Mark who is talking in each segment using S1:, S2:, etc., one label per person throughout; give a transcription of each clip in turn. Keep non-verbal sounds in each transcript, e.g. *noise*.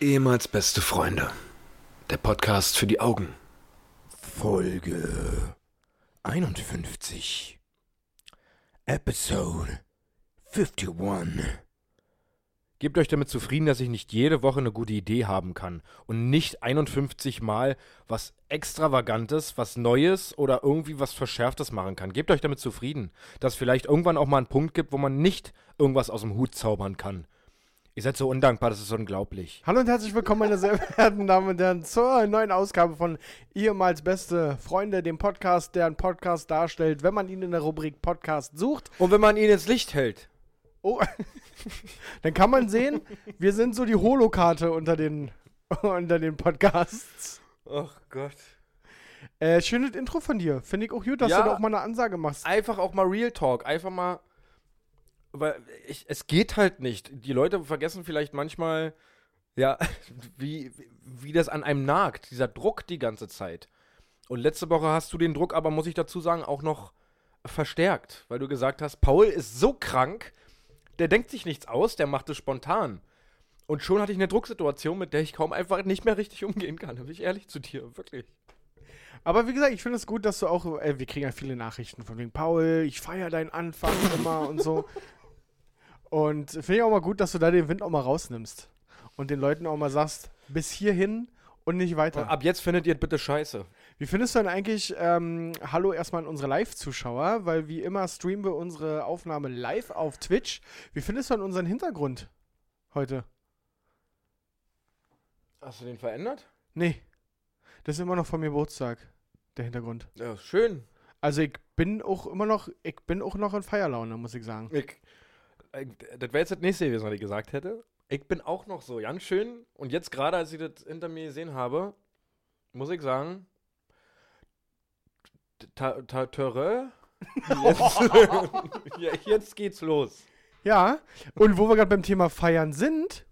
S1: Ehemals beste Freunde. Der Podcast für die Augen.
S2: Folge 51. Episode 51.
S3: Gebt euch damit zufrieden, dass ich nicht jede Woche eine gute Idee haben kann und nicht 51 Mal was Extravagantes, was Neues oder irgendwie was Verschärftes machen kann. Gebt euch damit zufrieden, dass es vielleicht irgendwann auch mal einen Punkt gibt, wo man nicht irgendwas aus dem Hut zaubern kann. Ihr seid so undankbar, das ist unglaublich.
S4: Hallo und herzlich willkommen, meine sehr verehrten Damen und Herren, zur neuen Ausgabe von ehemals beste Freunde, dem Podcast, der einen Podcast darstellt, wenn man ihn in der Rubrik Podcast sucht.
S3: Und wenn man ihn ins Licht hält.
S4: Oh, *laughs* dann kann man sehen, wir sind so die Holokarte unter den, unter den Podcasts.
S3: Ach Gott.
S4: Äh, schönes Intro von dir. Finde ich auch gut, dass
S3: Ja.
S4: du da auch mal eine Ansage machst.
S3: Einfach auch mal Real Talk, einfach mal. Weil ich, es geht halt nicht. Die Leute vergessen vielleicht manchmal, ja, *laughs* wie, wie das an einem nagt, dieser Druck die ganze Zeit. Und letzte Woche hast du den Druck, aber muss ich dazu sagen, auch noch verstärkt, weil du gesagt hast, Paul ist so krank, der denkt sich nichts aus, der macht es spontan. Und schon hatte ich eine Drucksituation, mit der ich kaum einfach nicht mehr richtig umgehen kann. Da bin ich ehrlich zu dir, wirklich.
S4: Aber wie gesagt, ich finde es gut, dass du auch, äh, wir kriegen ja viele Nachrichten von wegen, Paul, ich feiere deinen Anfang immer und so. *laughs* Und finde ich auch mal gut, dass du da den Wind auch mal rausnimmst. Und den Leuten auch mal sagst, bis hierhin und nicht weiter.
S3: Ab jetzt findet ihr bitte scheiße.
S4: Wie findest du denn eigentlich, ähm, hallo erstmal an unsere Live-Zuschauer, weil wie immer streamen wir unsere Aufnahme live auf Twitch. Wie findest du denn unseren Hintergrund heute?
S3: Hast du den verändert?
S4: Nee, das ist immer noch vom Geburtstag, der Hintergrund.
S3: Ja, schön.
S4: Also ich bin auch immer noch, ich bin auch noch in Feierlaune, muss ich sagen.
S3: Ich, das wäre jetzt das nächste gewesen, was ich gesagt hätte. Ich bin auch noch so ganz schön. Und jetzt gerade, als ich das hinter mir gesehen habe, muss ich sagen, Töre, jetzt, *laughs* jetzt geht's los.
S4: Ja, und wo wir gerade beim Thema Feiern sind,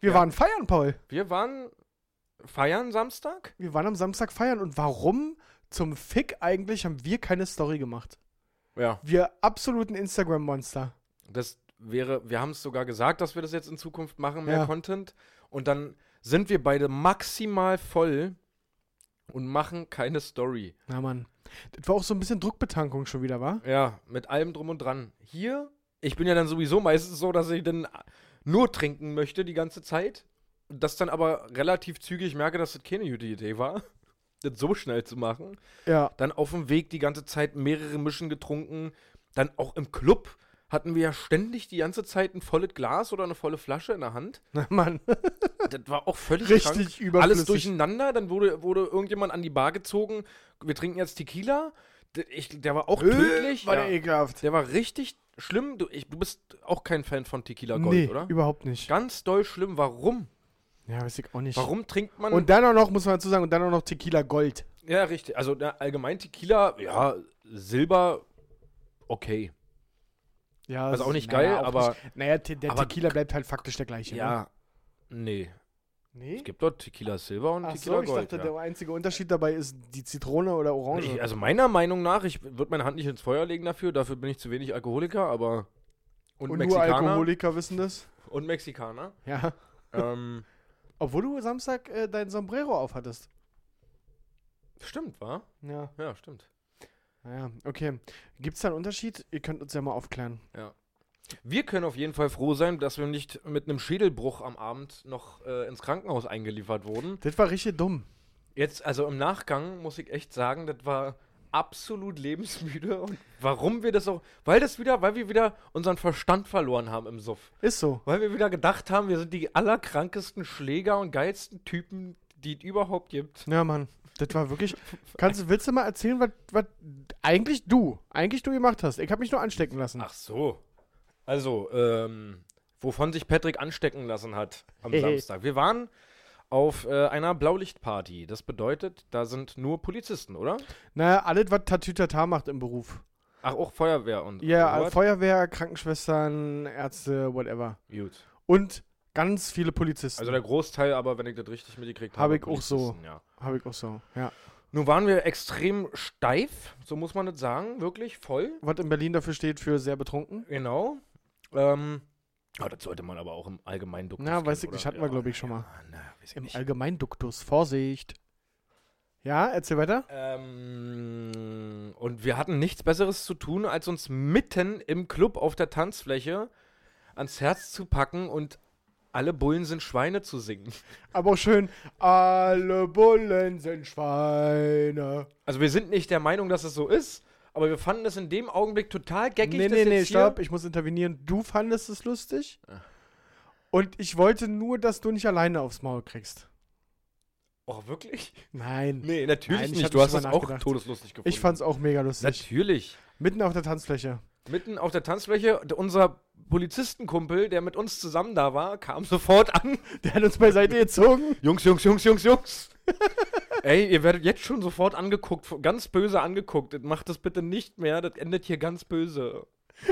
S4: wir
S3: Ja.
S4: waren feiern, Paul.
S3: Wir waren feiern Samstag.
S4: Wir waren am Samstag feiern und warum zum Fick eigentlich haben wir keine Story gemacht?
S3: Ja.
S4: Wir absoluten Instagram-Monster.
S3: Das wäre, wir haben es sogar gesagt, dass wir das jetzt in Zukunft machen, mehr
S4: Ja.
S3: Content. Und dann sind wir beide maximal voll und machen keine Story.
S4: Na Mann. Das war auch so ein bisschen Druckbetankung schon wieder, war?
S3: Ja, mit allem drum und dran. Hier, ich bin ja dann sowieso meistens so, dass ich dann nur trinken möchte die ganze Zeit. Das dann aber relativ zügig merke, dass das keine gute Idee war, *laughs* das so schnell zu machen.
S4: Ja.
S3: Dann auf dem Weg die ganze Zeit mehrere Mischen getrunken. Dann auch im Club hatten wir ja ständig die ganze Zeit ein volles Glas oder eine volle Flasche in der Hand. *laughs*
S4: Na Mann.
S3: Das war auch völlig
S4: Richtig
S3: krank.
S4: überflüssig.
S3: Alles durcheinander. Dann wurde, wurde irgendjemand an die Bar gezogen. Wir trinken jetzt Tequila. Der, ich, der war auch tödlich.
S4: Äh, War
S3: ja.
S4: der ekelhaft.
S3: Der war richtig schlimm. Du, ich, du bist auch kein Fan von Tequila Gold,
S4: nee,
S3: oder?
S4: überhaupt nicht.
S3: Ganz doll schlimm. Warum?
S4: Ja, weiß ich auch nicht.
S3: Warum trinkt man.
S4: Und dann auch noch, muss man dazu sagen, und dann auch noch Tequila Gold.
S3: ja, richtig. Also na, allgemein Tequila, ja, Silber, okay.
S4: Ja,
S3: Also auch nicht
S4: naja,
S3: geil,
S4: auch
S3: aber-
S4: Nicht. Naja, te der
S3: aber-
S4: Tequila bleibt halt faktisch der gleiche. Ne?
S3: Ja. Nee.
S4: Nee?
S3: Es gibt dort Tequila Silber und
S4: Ach
S3: Tequila
S4: so, ich
S3: Gold.
S4: dachte,
S3: ja.
S4: der einzige Unterschied dabei ist die Zitrone oder Orange.
S3: Ich, also meiner Meinung nach, ich würde meine Hand nicht ins Feuer legen dafür, dafür bin ich zu wenig Alkoholiker, aber. Und,
S4: und nur
S3: Mexikaner.
S4: Alkoholiker wissen das.
S3: Und Mexikaner.
S4: Ja.
S3: ähm, *laughs*
S4: Obwohl du Samstag äh, dein Sombrero aufhattest.
S3: stimmt, wa?
S4: Ja.
S3: Ja, stimmt.
S4: Naja, okay. Gibt es da einen Unterschied? Ihr könnt uns ja mal aufklären.
S3: Wir können auf jeden Fall froh sein, dass wir nicht mit einem Schädelbruch am Abend noch äh, ins Krankenhaus eingeliefert wurden.
S4: Das war richtig dumm.
S3: Jetzt, also im Nachgang muss ich echt sagen, das war absolut lebensmüde. Und warum wir das auch, weil das wieder, weil wir wieder unseren Verstand verloren haben im Suff.
S4: Ist so.
S3: Weil wir wieder gedacht haben, wir sind die allerkrankesten Schläger und geilsten Typen, die es überhaupt gibt.
S4: Ja, Mann. Das war wirklich. Kannst, willst du mal erzählen, was, was eigentlich du, eigentlich du gemacht hast? Ich habe mich nur anstecken lassen.
S3: Ach so. Also, ähm, wovon sich Patrick anstecken lassen hat am
S4: Hehe.
S3: Samstag. Wir waren auf äh, einer Blaulichtparty. Das bedeutet, da sind nur Polizisten, oder?
S4: Naja, alles, was Tatütata macht im Beruf.
S3: Ach, auch Feuerwehr und
S4: Ja,
S3: sowas?
S4: Feuerwehr, Krankenschwestern, Ärzte, whatever.
S3: Gut.
S4: Und ganz viele Polizisten.
S3: Also der Großteil, aber wenn ich das richtig mitgekriegt habe.
S4: Habe ich auch so.
S3: Ja.
S4: Habe ich auch so, ja.
S3: Nun waren wir extrem steif, so muss man das sagen, wirklich voll.
S4: Was in Berlin dafür steht für sehr betrunken.
S3: Genau. Ähm, Aber das sollte man aber auch im Allgemeinduktus
S4: Na, weiß ich nicht, hatten wir, glaube ich, schon mal.
S3: Ja, na, weiß ich
S4: Im
S3: nicht.
S4: Allgemeinduktus. Vorsicht. Ja, erzähl weiter.
S3: Ähm, und wir hatten nichts Besseres zu tun, als uns mitten im Club auf der Tanzfläche ans Herz zu packen und alle Bullen sind Schweine zu singen. *laughs*
S4: Aber auch schön, alle Bullen sind Schweine.
S3: Also wir sind nicht der Meinung, dass es so ist, aber wir fanden es in dem Augenblick total geckig.
S4: Nee, nee, nee, stopp, ich muss intervenieren. Du fandest es lustig. Und ich wollte nur, dass du nicht alleine aufs Maul kriegst.
S3: Oh, wirklich?
S4: Nein.
S3: Nee, natürlich
S4: Nein, ich
S3: nicht. Du hast es auch todeslustig gefunden.
S4: Ich fand's auch mega lustig.
S3: Natürlich.
S4: Mitten auf der Tanzfläche.
S3: Mitten auf der Tanzfläche, unser Polizistenkumpel, der mit uns zusammen da war, kam *laughs* sofort an.
S4: Der hat uns beiseite gezogen.
S3: Jungs, Jungs, Jungs, Jungs, Jungs. *laughs* Ey, ihr werdet jetzt schon sofort angeguckt, ganz böse angeguckt. Macht das bitte nicht mehr, das endet hier ganz böse. *laughs*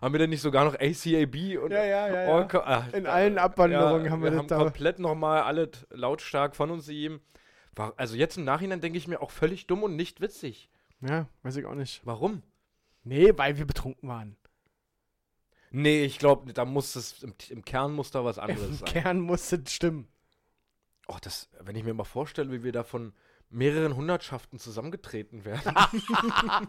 S3: haben wir denn nicht sogar noch ACAB und
S4: Ja, ja, ja, ja.
S3: Orca- ah,
S4: In allen Abwanderungen haben wir, das
S3: haben
S4: da.
S3: komplett nochmal alle lautstark von uns gegeben. War, also jetzt im Nachhinein denke ich mir auch völlig dumm und nicht witzig.
S4: Ja, weiß ich auch nicht.
S3: Warum?
S4: Nee, weil wir betrunken waren.
S3: Nee, ich glaube, da muss es, im, im Kern muss da was anderes
S4: Im
S3: sein.
S4: Kern musste es stimmen.
S3: Oh, das, wenn ich mir mal vorstelle, wie wir da von mehreren Hundertschaften zusammengetreten wären. *laughs*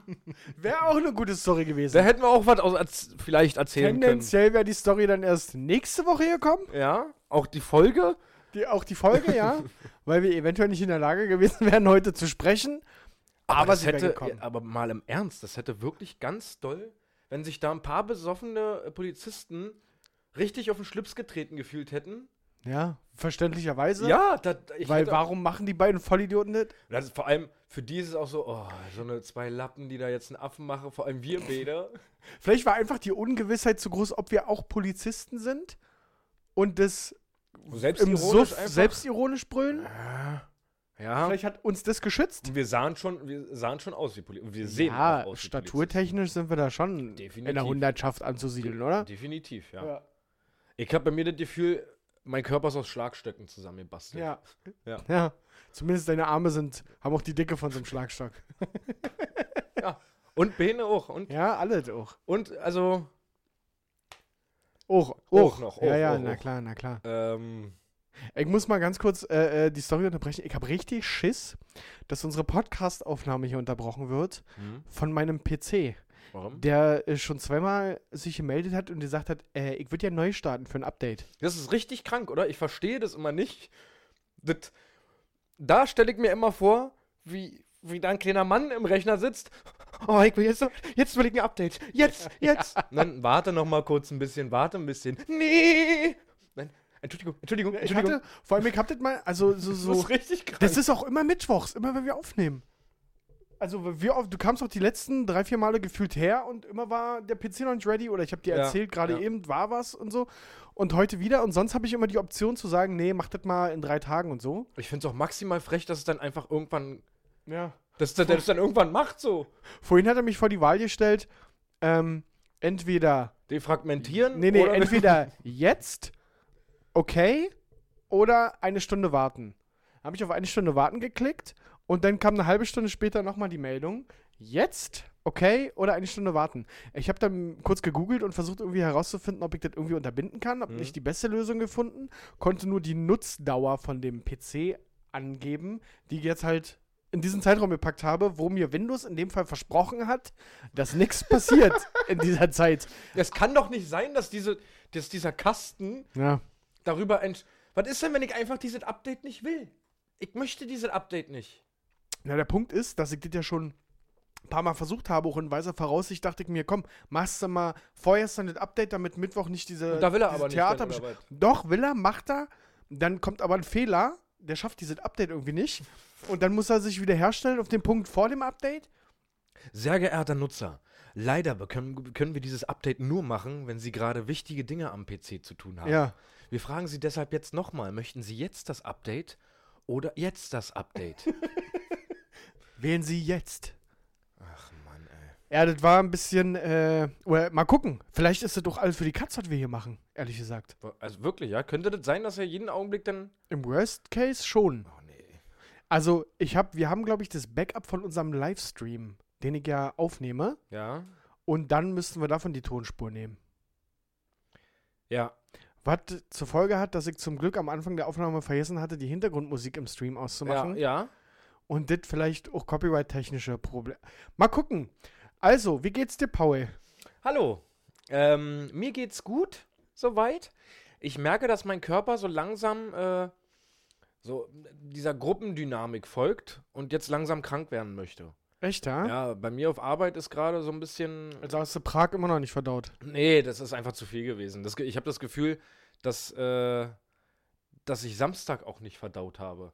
S4: Wäre auch eine gute Story gewesen.
S3: da hätten wir auch was aus, als, vielleicht erzählen können.
S4: Tendenziell wäre die Story dann erst nächste Woche gekommen.
S3: Ja, auch die Folge.
S4: Die, auch die Folge, ja. *laughs* Weil wir eventuell nicht in der Lage gewesen *laughs* wären, heute zu sprechen. Aber
S3: das
S4: wär
S3: hätte,
S4: gekommen.
S3: aber mal im Ernst, das hätte wirklich ganz doll, wenn sich da ein paar besoffene äh, Polizisten richtig auf den Schlips getreten gefühlt hätten.
S4: Ja, verständlicherweise.
S3: Ja, ich
S4: Weil warum machen die beiden Vollidioten das?
S3: das ist vor allem für die ist es auch so, oh, so eine zwei Lappen, die da jetzt einen Affen machen, vor allem wir beide. *laughs*
S4: Vielleicht war einfach die Ungewissheit zu groß, ob wir auch Polizisten sind und das im
S3: Selbstironisch
S4: Suff
S3: einfach.
S4: selbstironisch brüllen.
S3: Ja.
S4: Vielleicht hat uns das geschützt.
S3: Und wir sahen schon, wir sahen schon aus wie Polizisten. Wir sehen
S4: ja,
S3: auch aus
S4: staturtechnisch sind wir da schon in
S3: Definitiv.
S4: der Hundertschaft anzusiedeln, oder?
S3: Definitiv, ja.
S4: Ja.
S3: Ich habe bei mir das Gefühl, mein Körper ist aus Schlagstöcken zusammengebastelt.
S4: Ja.
S3: Ja.
S4: ja. Zumindest deine Arme sind, haben auch die Dicke von so einem Schlagstock. *laughs*
S3: Und Beine auch. Und,
S4: Ja, alle auch.
S3: und also,
S4: Auch,
S3: Auch noch,
S4: Ja,
S3: auch,
S4: ja,
S3: auch,
S4: na
S3: auch.
S4: klar, na klar.
S3: ähm,
S4: Ich muss mal ganz kurz äh, äh, die Story unterbrechen. Ich habe richtig Schiss, dass unsere Podcast-Aufnahme hier unterbrochen wird
S3: hm,
S4: von meinem PC,
S3: warum?
S4: der äh, schon zweimal sich gemeldet hat und gesagt hat, äh, ich würde ja neu starten für ein Update.
S3: Das ist richtig krank, oder? Ich verstehe das immer nicht. Das, da stelle ich mir immer vor, wie, wie da ein kleiner Mann im Rechner sitzt. Oh, ich will jetzt, jetzt will ich ein Update. Jetzt, *laughs* jetzt. Dann warte noch mal kurz ein bisschen, warte ein bisschen. Nee. Nein, Entschuldigung, Entschuldigung,
S4: Ich
S3: Entschuldigung.
S4: hatte, vor allem, ich hab das mal, also so,
S3: das
S4: so
S3: ist richtig krank.
S4: das ist auch immer mittwochs, immer wenn wir aufnehmen. Also oft, du kamst auch die letzten drei, vier Male gefühlt her und immer war der PC noch nicht ready oder ich habe dir
S3: Ja,
S4: erzählt, gerade
S3: ja.
S4: eben war was und so. Und heute wieder und sonst habe ich immer die Option zu sagen, nee, mach das mal in drei Tagen und so.
S3: ich finde es auch maximal frech, dass es dann einfach irgendwann,
S4: Ja.
S3: dass der das dann irgendwann macht so.
S4: Vorhin hat er mich vor die Wahl gestellt, ähm, entweder,
S3: Defragmentieren.
S4: nee, nee,
S3: oder
S4: entweder jetzt, okay, oder eine Stunde warten. Habe ich auf eine Stunde warten geklickt und dann kam eine halbe Stunde später nochmal die Meldung, jetzt, okay, oder eine Stunde warten. Ich habe dann kurz gegoogelt und versucht irgendwie herauszufinden, ob ich das irgendwie unterbinden kann, habe
S3: Mhm.
S4: nicht die beste Lösung gefunden, konnte nur die Nutzdauer von dem PC angeben, die ich jetzt halt in diesen Zeitraum gepackt habe, wo mir Windows in dem Fall versprochen hat, dass nichts passiert *laughs* in dieser Zeit.
S3: Es kann doch nicht sein, dass, diese, dass dieser Kasten
S4: Ja.
S3: Darüber ent. Was ist denn, wenn ich einfach dieses Update nicht will? Ich möchte dieses Update nicht.
S4: Na, der Punkt ist, dass ich das ja schon ein paar Mal versucht habe, auch in weiser Voraussicht dachte ich mir, komm, machst du mal vorgestern das Update, damit Mittwoch nicht diese,
S3: Und da will er aber nicht.
S4: Theater...
S3: dann?
S4: Doch, will er, macht er, dann kommt aber ein Fehler, der schafft dieses Update irgendwie nicht und dann muss er sich wieder herstellen auf den Punkt vor dem Update.
S3: Sehr geehrter Nutzer, leider können, können wir dieses Update nur machen, wenn Sie gerade wichtige Dinge am PC zu tun haben.
S4: Ja.
S3: Wir fragen Sie deshalb jetzt nochmal, möchten Sie jetzt das Update oder jetzt das Update? *laughs*
S4: Wählen Sie jetzt.
S3: Ach Mann, ey.
S4: Ja, das war ein bisschen, äh, oder mal gucken. Vielleicht ist das doch alles für die Katz, was wir hier machen, ehrlich gesagt.
S3: Also wirklich, ja? Könnte das sein, dass er jeden Augenblick dann.
S4: Im Worst Case schon.
S3: Oh nee.
S4: Also, ich hab, wir haben, glaube ich, das Backup von unserem Livestream, den ich ja aufnehme.
S3: Ja?
S4: Und dann müssten wir davon die Tonspur nehmen.
S3: Ja.
S4: Was zur Folge hat, dass ich zum Glück am Anfang der Aufnahme vergessen hatte, die Hintergrundmusik im Stream
S3: Ja,
S4: auszumachen.
S3: ja.
S4: Und das vielleicht auch copyright-technische Probleme. Mal gucken. Also, wie geht's dir, Paul?
S3: Hallo. Ähm, mir geht's gut, soweit. Ich merke, dass mein Körper so langsam äh, so dieser Gruppendynamik folgt und jetzt langsam krank werden möchte.
S4: Echt, ja?
S3: Ja, bei mir auf Arbeit ist gerade so ein bisschen.
S4: Also hast du Prag immer noch nicht verdaut.
S3: Nee, das ist einfach zu viel gewesen. Das, ich habe das Gefühl, dass, äh, dass ich Samstag auch nicht verdaut habe.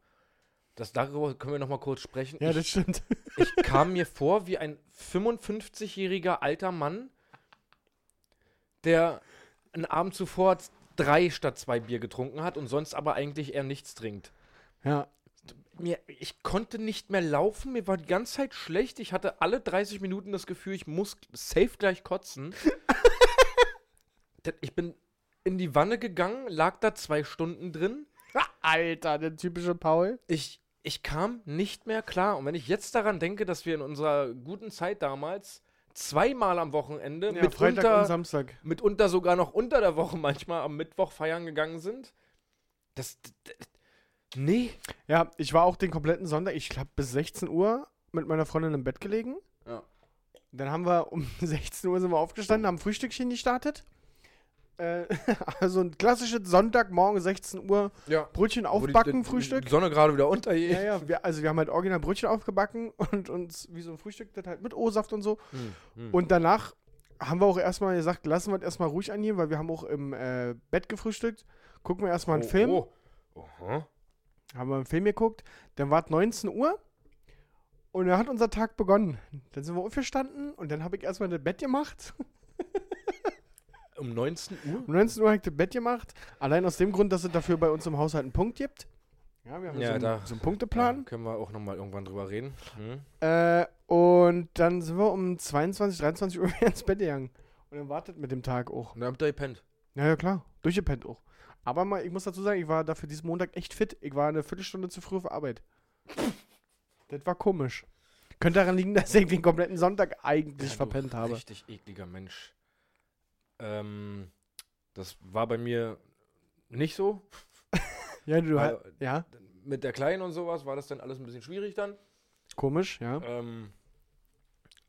S3: Das, darüber können wir noch mal kurz sprechen.
S4: Ja,
S3: ich,
S4: das stimmt. *laughs*
S3: ich kam mir vor wie ein 55-jähriger alter Mann, der einen Abend zuvor drei statt zwei Bier getrunken hat und sonst aber eigentlich eher nichts trinkt.
S4: Ja.
S3: Mir, ich konnte nicht mehr laufen, mir war die ganze Zeit schlecht. Ich hatte alle 30 Minuten das Gefühl, ich muss safe gleich kotzen. *laughs* Das- ich bin in die Wanne gegangen, lag da zwei Stunden drin. *laughs*
S4: Alter, der typische Paul.
S3: Ich, ich kam nicht mehr klar. Und wenn ich jetzt daran denke, dass wir in unserer guten Zeit damals zweimal am Wochenende
S4: Ja, Freitag und
S3: mitunter,
S4: Samstag.
S3: mitunter sogar noch unter der Woche manchmal am Mittwoch feiern gegangen sind, das. d- d- Nee.
S4: Ja, ich war auch den kompletten Sonntag, ich glaube bis 16 Uhr mit meiner Freundin im Bett gelegen.
S3: Ja.
S4: Dann haben wir um *laughs* 16 Uhr sind wir aufgestanden, haben Frühstückchen gestartet. Äh, *laughs* also ein klassisches Sonntagmorgen 16 Uhr
S3: Ja.
S4: Brötchen
S3: Wo die-
S4: aufbacken,
S3: die-
S4: Frühstück.
S3: Die Sonne gerade wieder untergeht.
S4: Ja, ja, wir, also wir haben halt original Brötchen aufgebacken *laughs* und uns wie so ein Frühstück das halt mit O-Saft und so.
S3: Hm, hm.
S4: Und danach haben wir auch erstmal gesagt, lassen wir es erstmal ruhig angehen, weil wir haben auch im äh, Bett gefrühstückt. Gucken wir erstmal einen
S3: Oh,
S4: Film.
S3: Oh. Aha.
S4: Haben wir einen Film geguckt. Dann war es 19 Uhr. Und dann hat unser Tag begonnen. Dann sind wir aufgestanden und dann habe ich erstmal das Bett gemacht. *laughs*
S3: Um 19 Uhr?
S4: Um 19 Uhr habe ich das Bett gemacht. Allein aus dem Grund, dass es dafür bei uns im Haushalt einen Punkt gibt. Ja, wir haben
S3: Ja,
S4: so, einen,
S3: da-
S4: so einen Punkteplan.
S3: können wir auch nochmal irgendwann drüber reden. Hm?
S4: Äh, und dann sind wir um 22, 23 *laughs* Uhr wieder ins Bett gegangen. Und dann wartet mit dem Tag auch.
S3: Und dann habt ihr gepennt.
S4: Ja, ja, klar. Durchgepennt auch. Aber mal, ich muss dazu sagen, ich war dafür diesen Montag echt fit. Ich war eine Viertelstunde zu früh auf Arbeit. *laughs* das war komisch. Könnte daran liegen, dass ich den kompletten Sonntag eigentlich
S3: Ja,
S4: verpennt habe.
S3: Richtig ekliger Mensch. Ähm, das war bei mir nicht so. *laughs*
S4: Ja, du
S3: Weil,
S4: halt, ja,
S3: Mit der Kleinen und sowas war das dann alles ein bisschen schwierig dann.
S4: komisch, ja.
S3: Ähm,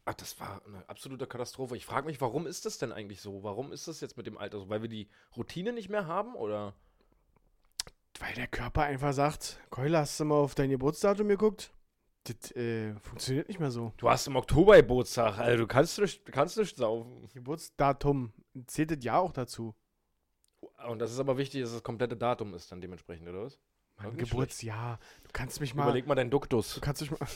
S3: ach, das war eine absolute Katastrophe. Ich frage mich, warum ist das denn eigentlich so? Warum ist das jetzt mit dem Alter so? Weil wir die Routine nicht mehr haben oder?
S4: Weil der Körper einfach sagt, Keule, hast du mal auf dein Geburtsdatum geguckt? Das äh, funktioniert nicht mehr so.
S3: Du hast im Oktober Geburtstag, also du kannst nicht, kannst nicht saufen.
S4: Geburtsdatum. Zählt das Jahr auch dazu?
S3: Und das ist aber wichtig, dass das komplette Datum ist dann dementsprechend, oder was?
S4: Mein Geburtsjahr. Du kannst mich mal.
S3: Überleg mal deinen Duktus.
S4: Du kannst dich mal. *laughs*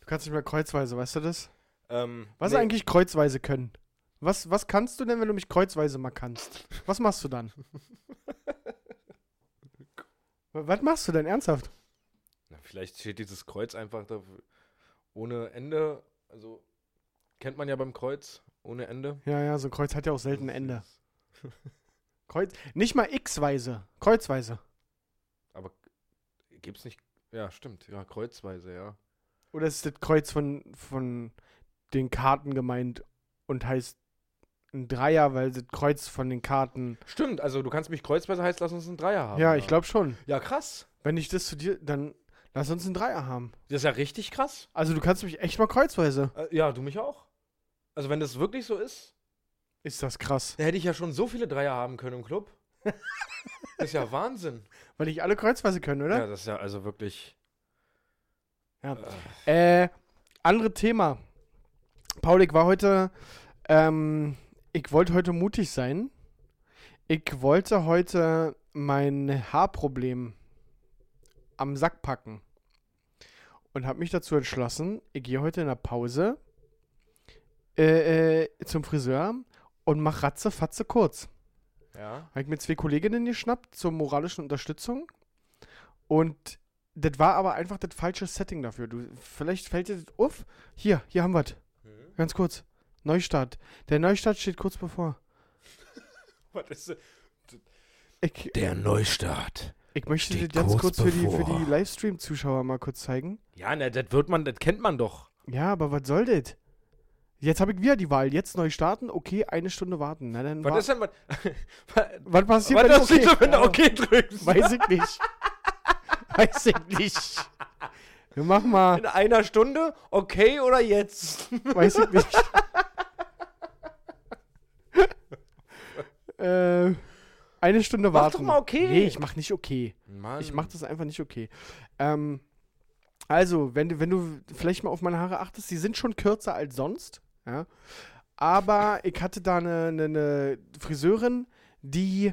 S4: Du kannst dich mal kreuzweise, weißt du das?
S3: Ähm,
S4: Was
S3: nee,
S4: eigentlich kreuzweise können? Was, was kannst du denn, wenn du mich kreuzweise mal kannst? Was machst du dann? Wa- *laughs* was machst du denn ernsthaft?
S3: Na, vielleicht steht dieses Kreuz einfach da ohne Ende. Also kennt man ja beim Kreuz ohne Ende.
S4: Ja, ja, so ein Kreuz hat ja auch selten Ende. *laughs* Kreuz, nicht mal x-weise, kreuzweise.
S3: Aber gibt's nicht. Ja, stimmt. Ja, kreuzweise, ja.
S4: Oder ist das Kreuz von, von den Karten gemeint und heißt ein Dreier, weil das Kreuz von den Karten.
S3: Stimmt, also du kannst mich kreuzweise heißt, lass uns einen Dreier haben.
S4: ja, ich glaube schon.
S3: Ja, krass.
S4: Wenn ich das zu dir, dann lass uns einen Dreier haben.
S3: Das ist ja richtig krass.
S4: Also du kannst mich echt mal kreuzweise.
S3: Äh, ja, du mich auch. Also wenn das wirklich so ist,
S4: Ist das krass.
S3: dann hätte ich ja schon so viele Dreier haben können im Club. das *laughs* ist ja Wahnsinn.
S4: Weil ich alle kreuzweise können, oder?
S3: Ja, das ist ja also wirklich.
S4: Ja.
S3: Äh,
S4: Äh, andere Thema. Paul, ich war heute, ähm, ich wollte heute mutig sein. Ich wollte heute mein Haarproblem am Sack packen. Und habe mich dazu entschlossen, ich gehe heute in der Pause äh, äh, zum Friseur und mach ratze, fatze kurz.
S3: ja.
S4: Habe ich mir zwei Kolleginnen geschnappt zur moralischen Unterstützung. Und das war aber einfach das falsche Setting dafür. Du, vielleicht fällt dir das auf. Hier, hier haben wir es. Ganz kurz. Neustart. Der Neustart steht kurz bevor. *laughs*
S3: Was ist das?
S4: Ich,
S1: Der Neustart.
S4: ich möchte dir
S1: steht
S4: ganz
S1: kurz
S4: kurz für die, für die Livestream-Zuschauer mal kurz zeigen.
S3: Ja, ne, das wird man, das kennt man doch.
S4: Ja, aber was soll das? Jetzt habe ich wieder die Wahl. Jetzt neu starten, okay, eine Stunde warten. Na, dann
S3: Was
S4: wa-
S3: ist denn, was, *laughs*
S4: was passiert,
S3: was
S4: wenn du okay,
S3: wenn du okay drückst?
S4: Weiß ich nicht. *laughs* Weiß ich nicht. Wir machen mal,
S3: In einer Stunde? Okay oder jetzt?
S4: weiß ich nicht. *laughs* äh, eine Stunde
S3: Mach
S4: warten.
S3: doch mal okay.
S4: Nee, ich mach nicht okay.
S3: Mann.
S4: Ich mach das einfach nicht okay. Ähm, also, wenn du, wenn du vielleicht mal auf meine Haare achtest, die sind schon kürzer als sonst. Ja. Aber ich hatte da eine, eine, eine Friseurin, die,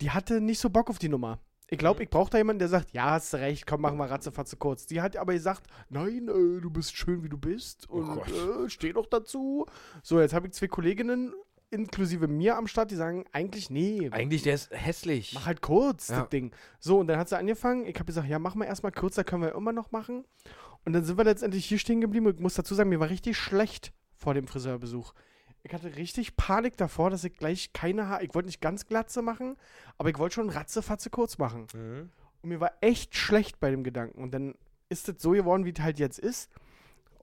S4: die hatte nicht so Bock auf die Nummer. Ich glaube, ich brauche da jemanden, der sagt, ja, hast du recht, komm, machen wir ratzefatze kurz. Die hat aber gesagt, nein, äh, du bist schön, wie du bist und
S3: Gott.
S4: äh, steh doch dazu. So, jetzt habe ich zwei Kolleginnen inklusive mir am Start, die sagen, eigentlich nee,
S3: Eigentlich, der ist hässlich.
S4: Mach halt kurz,
S3: Ja.
S4: das Ding. So, und dann hat sie angefangen. Ich habe gesagt, ja, machen wir erstmal kürzer, können wir immer noch machen. Und dann sind wir letztendlich hier stehen geblieben. Ich muss dazu sagen, mir war richtig schlecht vor dem Friseurbesuch. Ich hatte richtig Panik davor, dass ich gleich keine Haare. Ich wollte nicht ganz glatze machen, aber ich wollte schon ratzefatze kurz machen.
S3: Mhm.
S4: Und mir war echt schlecht bei dem Gedanken. Und dann ist das so geworden, wie es halt jetzt ist.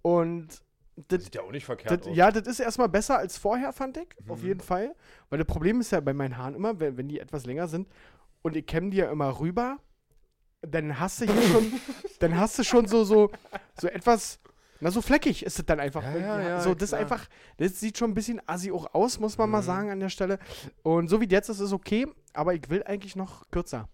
S4: Und das,
S3: Sieht ja auch nicht verkehrt
S4: das,
S3: aus.
S4: ja, das ist erstmal besser als vorher, fand ich.
S3: Mhm.
S4: Auf jeden Fall. Weil das Problem ist ja bei meinen Haaren immer, wenn, wenn die etwas länger sind und ich kämme die ja immer rüber, dann hast du hier schon, *laughs* dann hast du schon so, so, so etwas, na, so fleckig ist es dann einfach.
S3: Ja, ja, ja,
S4: so, das
S3: klar.
S4: einfach, das sieht schon ein bisschen assi auch aus, muss man mal
S3: Mhm.
S4: sagen an der Stelle. Und so wie jetzt ist es okay, aber ich will eigentlich noch kürzer.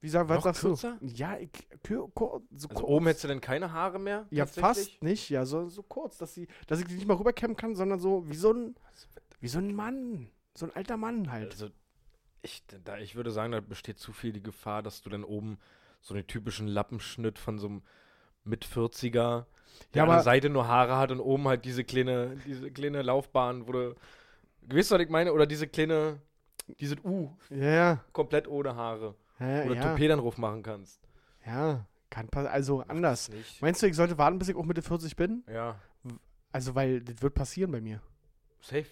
S4: Wie sag, was
S3: Noch
S4: sagst
S3: kürzer?
S4: du? Ja, ich, so
S3: Also
S4: kurz.
S3: oben hättest du denn keine Haare mehr?
S4: Ja, fast nicht. Ja, so, so kurz, dass, sie, dass ich die nicht mal rüberkämmen kann, sondern so wie so ein, wie so ein Mann. So ein alter Mann halt.
S3: Also, ich, da, ich würde sagen, da besteht zu viel die Gefahr, dass du dann oben so einen typischen Lappenschnitt von so einem mit 40er, der
S4: Ja,
S3: an der
S4: aber-
S3: Seite nur Haare hat und oben halt diese kleine, diese kleine Laufbahn, wo du, weißt du, was ich meine? Oder diese kleine, diese U,
S4: ja, ja.
S3: komplett ohne Haare.
S4: Ja,
S3: Oder
S4: ja,
S3: drauf machen kannst.
S4: ja. Kann passen. Also anders.
S3: Nicht.
S4: Meinst du, ich sollte warten, bis ich auch Mitte 40 bin?
S3: Ja,
S4: Also, weil das wird passieren bei mir.
S3: safe.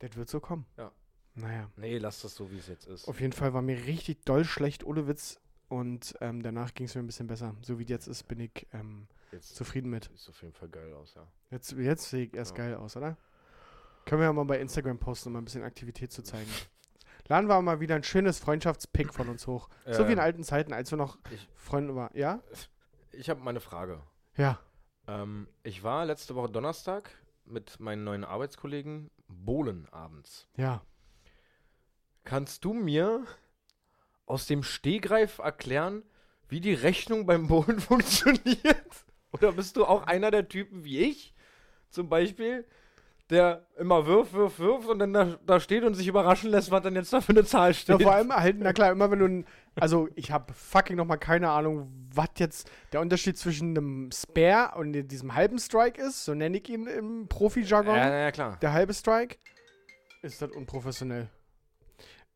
S4: Das wird so kommen.
S3: Ja.
S4: Naja.
S3: Nee, lass das so, wie es jetzt ist.
S4: Auf jeden Fall war mir richtig doll schlecht, ohne Witz. Und ähm, danach ging es mir ein bisschen besser. So wie jetzt ist, bin ich ähm, zufrieden mit.
S3: sieht auf jeden Fall geil aus, ja.
S4: Jetzt, jetzt sehe ich erst
S3: Ja.
S4: geil aus, oder? Können wir ja mal bei Instagram posten, um mal ein bisschen Aktivität zu zeigen. *laughs* Laden wir mal wieder ein schönes Freundschaftspick von uns hoch. so wie in
S3: Ähm,
S4: alten Zeiten, als wir noch
S3: ich-
S4: Freunde waren. Ja?
S3: Ich habe mal eine Frage.
S4: Ja.
S3: Ähm, ich war letzte Woche Donnerstag mit meinen neuen Arbeitskollegen bowlen abends.
S4: Ja.
S3: Kannst du mir aus dem Stehgreif erklären, wie die Rechnung beim Bowlen *laughs* funktioniert? Oder bist du auch einer der Typen wie ich, zum Beispiel, der immer wirft, wirft, wirft und dann da, da steht und sich überraschen lässt, was dann jetzt da für eine Zahl
S4: Ja,
S3: steht?
S4: vor allem halt, na klar, immer wenn du ein, also ich habe fucking nochmal keine Ahnung, was jetzt der Unterschied zwischen einem Spare und diesem halben Strike ist, so nenne ich ihn im Profi-Jargon.
S3: ja, ja, klar.
S4: Der halbe Strike ist das unprofessionell.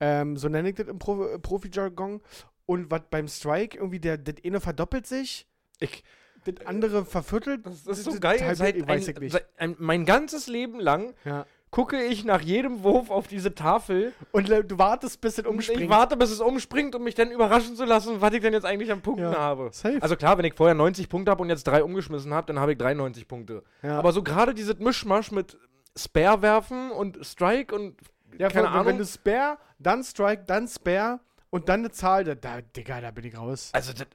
S4: Ähm, so nenne ich das im Pro äh, Profi-Jargon. Und was beim Strike irgendwie, der, das eine verdoppelt sich,
S3: Ich,
S4: das andere verviertelt.
S3: das ist so
S4: das
S3: geil.
S4: halbiert,
S3: Seit,
S4: ich weiß
S3: ein,
S4: ich nicht.
S3: ein, mein ganzes Leben lang
S4: Ja.
S3: gucke ich nach jedem Wurf auf diese Tafel
S4: Und du wartest, bis es umspringt.
S3: ich warte, bis es umspringt, um mich dann überraschen zu lassen, was ich denn jetzt eigentlich an Punkten
S4: Ja,
S3: habe.
S4: safe.
S3: Also klar, wenn ich vorher 90 Punkte habe und jetzt drei umgeschmissen habe, dann habe ich 93 Punkte.
S4: ja.
S3: Aber so gerade dieses Mischmasch mit Spare werfen und Strike und
S4: ja,
S3: keine
S4: wenn,
S3: Ahnung.
S4: wenn du Spare, dann Strike, dann Spare und dann eine Zahl, da, da, Digga, da bin ich raus.
S3: also das,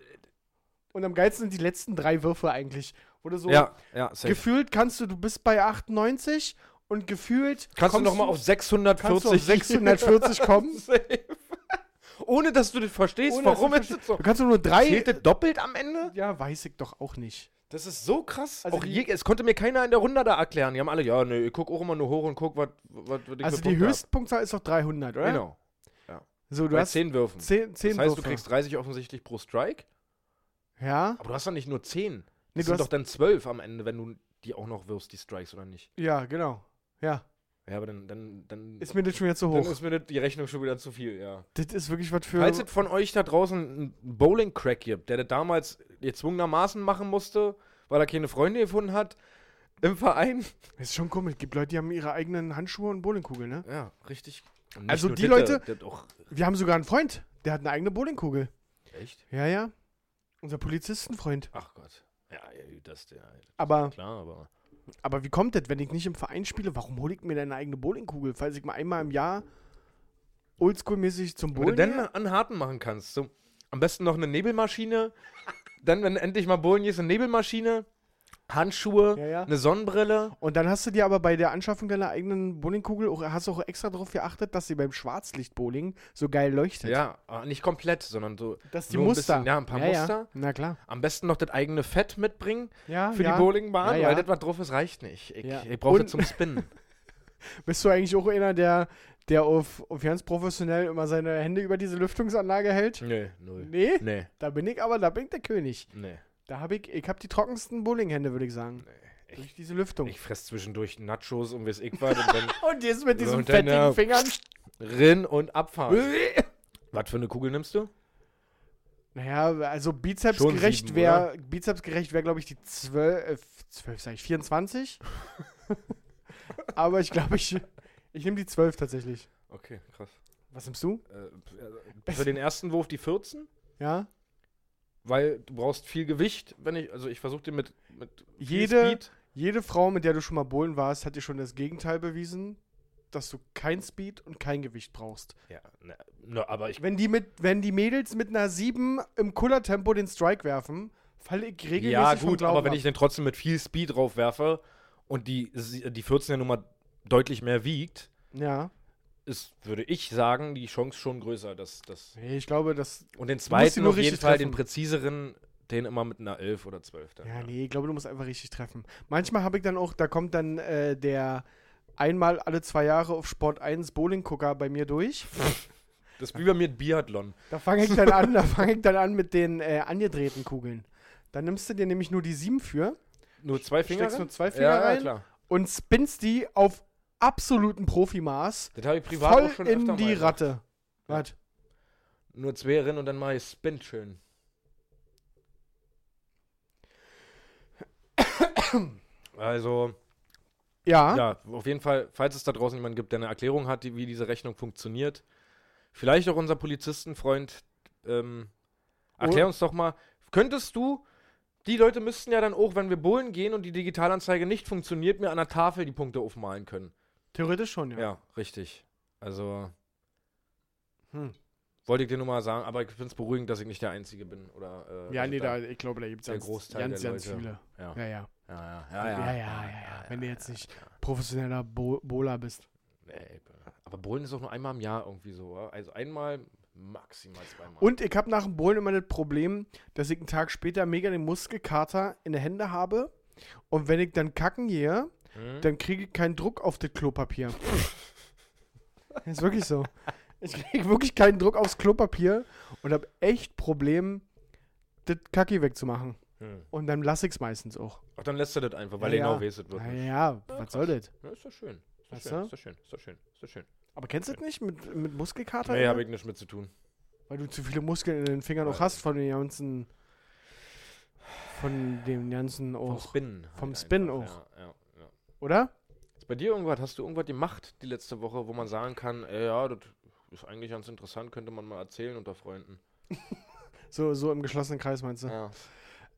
S4: Und am geilsten sind die letzten drei Würfe eigentlich. Du so
S3: ja, ja, safe.
S4: gefühlt kannst du, du bist bei 98 und gefühlt
S3: Kannst du nochmal auf
S4: kannst du
S3: 640
S4: auf 640 *laughs* kommen.
S3: Safe. Ohne dass du das verstehst,
S4: Ohne
S3: warum
S4: du
S3: ist das so?
S4: Du kannst nur drei.
S3: Zählt das doppelt am Ende?
S4: Ja, weiß ich doch auch nicht.
S3: Das ist so krass.
S4: Also
S3: auch je, es konnte mir keiner in der Runde da erklären. Die haben alle, ja, nee, ich guck auch immer nur hoch und guck, was ich
S4: Also die. Höchstpunktzahl ist doch 300, oder?
S3: Genau.
S4: So, du
S3: Bei
S4: hast
S3: 10 Würfen.
S4: 10, 10
S3: das heißt,
S4: Würfe.
S3: du kriegst 30 offensichtlich pro Strike.
S4: Ja?
S3: Aber du hast doch nicht nur 10.
S4: Nee,
S3: Das
S4: du
S3: sind
S4: hast,
S3: doch dann 12 am Ende, wenn du die auch noch wirfst, die Strikes, oder nicht?
S4: ja, genau. Ja.
S3: Ja, aber dann, dann, dann,
S4: Ist mir das schon wieder zu
S3: dann
S4: hoch.
S3: ist mir das, die Rechnung schon wieder zu viel, ja.
S4: Das ist wirklich was für.
S3: Falls es von euch da draußen einen Bowling-Crack gibt, der das damals gezwungenermaßen machen musste, weil er keine Freunde gefunden hat, im Verein.
S4: Das ist schon komisch. Es gibt Leute, die haben ihre eigenen Handschuhe und Bowlingkugeln, ne?
S3: Ja, richtig.
S4: Also die
S3: das,
S4: Leute- Wir haben sogar einen Freund, der hat eine eigene Bowlingkugel.
S3: echt?
S4: Ja, ja. Unser Polizistenfreund.
S3: Ach Gott. Ja, ja das, ja,
S4: Aber
S3: klar, aber.
S4: Aber wie kommt das, wenn ich nicht im Verein spiele? Warum hole ich mir denn eine eigene Bowlingkugel? Falls ich mal einmal im Jahr oldschool-mäßig zum
S3: Wenn du
S4: Bowling
S3: dann
S4: gehe?
S3: an Harten machen kannst. So, am besten noch eine Nebelmaschine. Dann, wenn endlich mal bowlen gehst, eine Nebelmaschine, Handschuhe,
S4: Ja, ja.
S3: eine Sonnenbrille.
S4: Und dann hast du dir aber bei der Anschaffung deiner eigenen Bowlingkugel auch, hast du auch extra darauf geachtet, dass sie beim Schwarzlichtbowling so geil leuchtet.
S3: Ja, aber nicht komplett, sondern so.
S4: Dass die
S3: nur ein
S4: Muster.
S3: bisschen- ja, ein paar
S4: ja,
S3: Muster.
S4: Ja. Na klar.
S3: Am besten noch das eigene Fett mitbringen
S4: Ja,
S3: für die Bowlingbahn,
S4: Ja, ja.
S3: weil das, was drauf ist, reicht nicht. Ich, ich brauche zum Spinnen. *laughs*
S4: Bist du eigentlich auch einer, der, der auf, auf ganz professionell immer seine Hände über diese Lüftungsanlage hält?
S3: nee, null.
S4: Nee,
S3: Nee,
S4: da bin ich aber, da bin ich der König.
S3: nee.
S4: Da habe ich, ich habe die trockensten Bowlinghände, würde ich sagen.
S3: Ich-
S4: Durch diese Lüftung.
S3: Ich fress zwischendurch Nachos und weiß ich was und dann *laughs*
S4: Und jetzt mit diesen
S3: Und dann,
S4: fettigen
S3: ja.
S4: Fingern.
S3: rin und abfahren. *laughs* was für eine Kugel nimmst du?
S4: Naja, also bizepsgerecht wäre, bizepsgerecht wäre, glaube ich, die 12, äh, 12 sag ich, 24. *laughs* aber ich glaube, ich, ich nehme die 12 tatsächlich.
S3: Okay, krass.
S4: Was nimmst du?
S3: Äh, für den ersten Wurf die 14,
S4: Ja?
S3: weil du brauchst viel Gewicht, wenn ich, also ich versuche dir mit, mit
S4: Jede-
S3: Speed.
S4: Jede Frau, mit der du schon mal bowlen warst, hat dir schon das Gegenteil bewiesen, dass du kein Speed und kein Gewicht brauchst.
S3: Ja, ne, ne, aber ich
S4: Wenn die, mit, wenn die Mädels mit einer 7 im Kullertempo den Strike werfen, falle ich regelmäßig
S3: Ja, gut, aber wenn ich dann trotzdem mit viel Speed drauf werfe und die, die 14 ja nun mal deutlich mehr wiegt,
S4: Ja.
S3: ist, würde ich sagen, die Chance schon größer. Dass, dass
S4: ich glaube, das.
S3: und den zweiten
S4: nur
S3: auf jeden Fall, den präziseren, den immer mit einer 11 oder 12 dann.
S4: Ja, nee, ich glaube, du musst einfach richtig treffen. Manchmal habe ich dann auch, da kommt dann äh, der einmal alle zwei Jahre auf Sport 1 Bowling-Gucker bei mir durch. *laughs*
S3: Das ist wie bei mir ein Biathlon.
S4: Da fange ich dann an, *laughs* da fange ich dann an mit den äh, angedrehten Kugeln. Dann nimmst du dir nämlich nur die 7 für
S3: Nur zwei Finger
S4: Steckst
S3: rein?
S4: nur zwei Finger
S3: ja,
S4: rein?
S3: Ja, klar.
S4: und spinnst die auf absoluten Profimaß
S3: Das habe ich privat
S4: voll
S3: auch schon
S4: in die. Ratte.
S3: Ja.
S4: Was?
S3: Nur zwei rein und dann mache ich Spin schön. Also,
S4: Ja,
S3: ja, auf jeden Fall, falls es da draußen jemanden gibt, der eine Erklärung hat, wie diese Rechnung funktioniert, vielleicht auch unser Polizistenfreund, ähm, erklär
S4: Oh.
S3: uns doch mal, könntest du, die Leute müssten ja dann auch, wenn wir bowlen gehen und die Digitalanzeige nicht funktioniert, mir an der Tafel die Punkte aufmalen können.
S4: Theoretisch schon, ja.
S3: Ja, richtig. Also,
S4: Hm.
S3: wollte ich dir nur mal sagen, aber ich finde es beruhigend, dass ich nicht der Einzige bin. Oder, äh,
S4: Ja,
S3: also
S4: nee, da, ich glaube, da gibt es ganz,
S3: Großteil
S4: ganz,
S3: der
S4: ganz
S3: Leute.
S4: viele.
S3: Ja.
S4: Ja, ja.
S3: Ja, ja,
S4: Ja, ja, ja, ja. Wenn du jetzt nicht professioneller Bo Bowler bist.
S3: Nee, aber Bowlen ist auch nur einmal im Jahr irgendwie so. oder? Also einmal, maximal zweimal.
S4: Und ich habe nach dem Bowlen immer das Problem, dass ich einen Tag später mega den Muskelkater in den Händen habe. Und wenn ich dann kacken gehe,
S3: Hm?
S4: dann kriege ich keinen Druck auf das Klopapier. *laughs* ist wirklich so. Ich kriege wirklich keinen Druck aufs Klopapier und habe echt Problem, das Kacki wegzumachen.
S3: Hm.
S4: Und dann lasse ich es meistens auch.
S3: Ach, dann lässt er das einfach, weil
S4: Ja,
S3: er genau
S4: ja.
S3: weiß, es wird
S4: Ja, ja, was soll das?
S3: Ja, ist doch schön. Ist doch
S4: Weißt
S3: schön, ist doch schön, ist doch schön, ist doch schön.
S4: Aber kennst du das nicht mit, mit Muskelkater?
S3: Nee, habe ich nichts mit zu tun.
S4: Weil du zu viele Muskeln in den Fingern auch
S3: Ja.
S4: hast von den ganzen. Von dem ganzen
S3: Vom
S4: auch.
S3: Spinnen.
S4: Vom
S3: halt
S4: Spin
S3: einfach.
S4: auch.
S3: Ja, ja.
S4: Oder?
S3: Ist bei dir irgendwas, hast du irgendwas gemacht die letzte Woche, wo man sagen kann, ey, ja, das ist eigentlich ganz interessant, könnte man mal erzählen unter Freunden. *laughs*
S4: So, so im geschlossenen Kreis meinst du?
S3: Ja.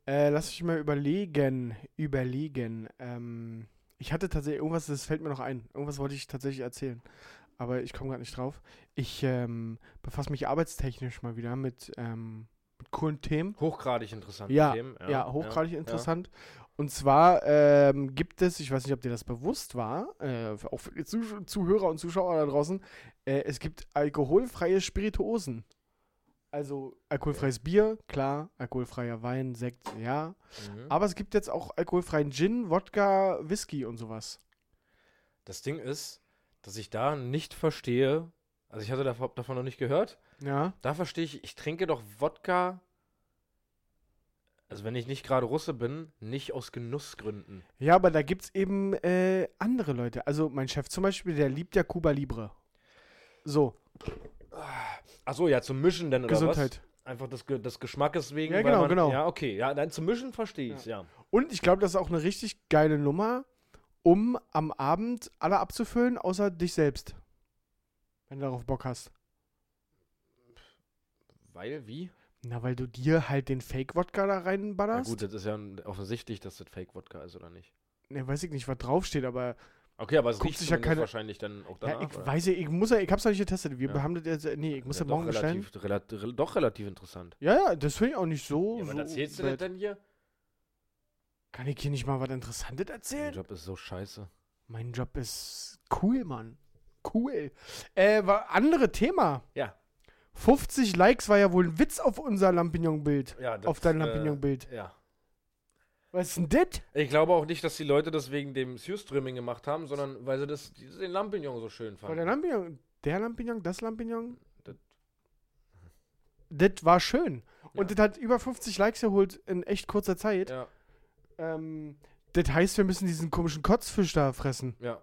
S4: Äh, lass mich mal überlegen. Überlegen. Ähm, ich hatte tatsächlich irgendwas, das fällt mir noch ein. Irgendwas wollte ich tatsächlich erzählen. Aber ich komme gerade nicht drauf. Ich ähm, befasse mich arbeitstechnisch mal wieder mit, ähm, mit coolen Themen.
S3: Hochgradig interessante
S4: Ja,
S3: Themen.
S4: Ja, hochgradig interessant. Und zwar ähm, gibt es, ich weiß nicht, ob dir das bewusst war, äh, auch für die Zuh Zuhörer und Zuschauer da draußen, äh, es gibt alkoholfreie Spirituosen. Also alkoholfreies Bier, klar, alkoholfreier Wein, Sekt, ja.
S3: Mhm.
S4: Aber es gibt jetzt auch alkoholfreien Gin, Wodka, Whisky und sowas.
S3: Das Ding ist, dass ich da nicht verstehe, also ich hatte davon, davon noch nicht gehört,
S4: Ja.
S3: da verstehe ich, ich trinke doch Wodka, also wenn ich nicht gerade Russe bin, nicht aus Genussgründen.
S4: Ja, aber da gibt es eben äh, andere Leute. Also mein Chef zum Beispiel, der liebt ja Cuba Libre. So,
S3: Achso, ja, zum Mischen denn oder
S4: Gesundheit.
S3: was? Einfach des, des Geschmackes wegen.
S4: Ja, genau,
S3: man,
S4: genau.
S3: Ja, okay, ja, dann zum Mischen verstehe ich ja.
S4: Und ich glaube, das ist auch eine richtig geile Nummer, um am Abend alle abzufüllen, außer dich selbst. Wenn du darauf Bock hast.
S3: Weil, wie?
S4: Na, weil du dir halt den Fake-Wodka da
S3: Na
S4: reinballerst.
S3: gut, das ist ja offensichtlich, dass das Fake-Wodka ist, oder nicht?
S4: ne, weiß ich nicht, was draufsteht, aber
S3: Okay, aber es riecht
S4: sich ja keine-
S3: wahrscheinlich dann auch
S4: ja,
S3: danach.
S4: ich
S3: oder?
S4: weiß ja, ich muss ja, ich hab's noch nicht getestet. Wir
S3: Ja.
S4: haben das jetzt, nee, ich muss ja,
S3: doch
S4: morgen
S3: relativ, relativ, rel- doch relativ interessant.
S4: Ja, ja, das finde ich auch nicht so.
S3: Ja, aber
S4: so
S3: erzählst du das denn hier?
S4: Kann ich hier nicht mal was Interessantes erzählen?
S3: Job ist so scheiße.
S4: Mein Job ist cool, Mann. Cool. Äh, war andere Thema.
S3: Ja.
S4: 50 Likes war ja wohl ein Witz auf unser Lampignon-Bild.
S3: Ja, das,
S4: Auf dein
S3: äh,
S4: Lampignon-Bild.
S3: Ja.
S4: Was ist denn das?
S3: Ich glaube auch nicht, dass die Leute das wegen dem Surströmming gemacht haben, sondern weil sie das, den Lampignon so schön
S4: War
S3: fanden.
S4: der Lampignon? Der Lampignon? Das Lampignon?
S3: Das-
S4: Das war schön. Und
S3: Ja.
S4: das hat über 50 Likes geholt in echt kurzer Zeit.
S3: Ja,
S4: Ähm, das heißt, wir müssen diesen komischen Kotzfisch da fressen.
S3: ja.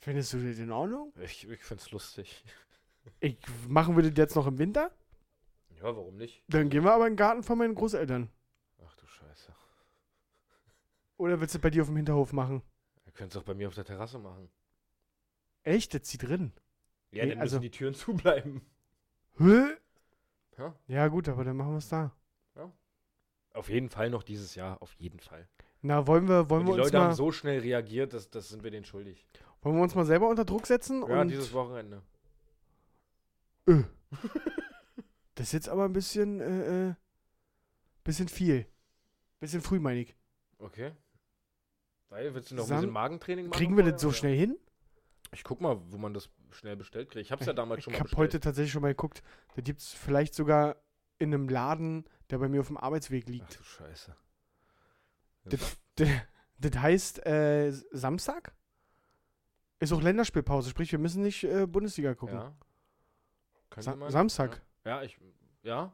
S4: Findest du das in Ordnung?
S3: Ich, ich find's lustig.
S4: Ich, machen wir das jetzt noch im Winter?
S3: Ja, warum nicht?
S4: Dann gehen wir aber in den Garten von meinen Großeltern.
S3: Ach du Scheiße.
S4: Oder willst du das bei dir auf dem Hinterhof machen?
S3: Ihr könnt's auch bei mir auf der Terrasse machen.
S4: Echt? Das zieht drin.
S3: Ja,
S4: Nee,
S3: dann
S4: also-
S3: müssen die Türen *laughs* zubleiben.
S4: Hä?
S3: Ja,
S4: Ja, gut, aber dann machen wir es da.
S3: auf jeden Fall noch dieses Jahr, auf jeden Fall.
S4: Na, wollen wir, wollen
S3: Und
S4: wir
S3: die
S4: uns
S3: Leute
S4: mal,
S3: haben so schnell reagiert, das, das sind wir denen schuldig.
S4: wollen wir uns mal selber unter Druck setzen?
S3: Ja, dieses Wochenende.
S4: Äh. *laughs* das ist jetzt aber ein bisschen, äh, äh, bisschen viel. Bisschen früh, meine ich.
S3: Okay. Weil, willst du noch ein
S4: Sam-
S3: bisschen Magentraining machen?
S4: Kriegen wir das so
S3: oder?
S4: schnell hin?
S3: Ich guck mal, wo man das schnell bestellt kriegt. Ich hab's ja damals schon
S4: ich
S3: mal
S4: habe heute
S3: bestellt.
S4: tatsächlich schon mal geguckt. Da gibt es vielleicht sogar in einem Laden, der bei mir auf dem Arbeitsweg
S3: Ach
S4: liegt.
S3: du Scheiße.
S4: Das, das heißt äh, Samstag? Ist auch Länderspielpause, sprich, wir müssen nicht äh, Bundesliga gucken.
S3: Ja.
S4: Sa
S3: man.
S4: Samstag.
S3: Ja, ja ich. Ja,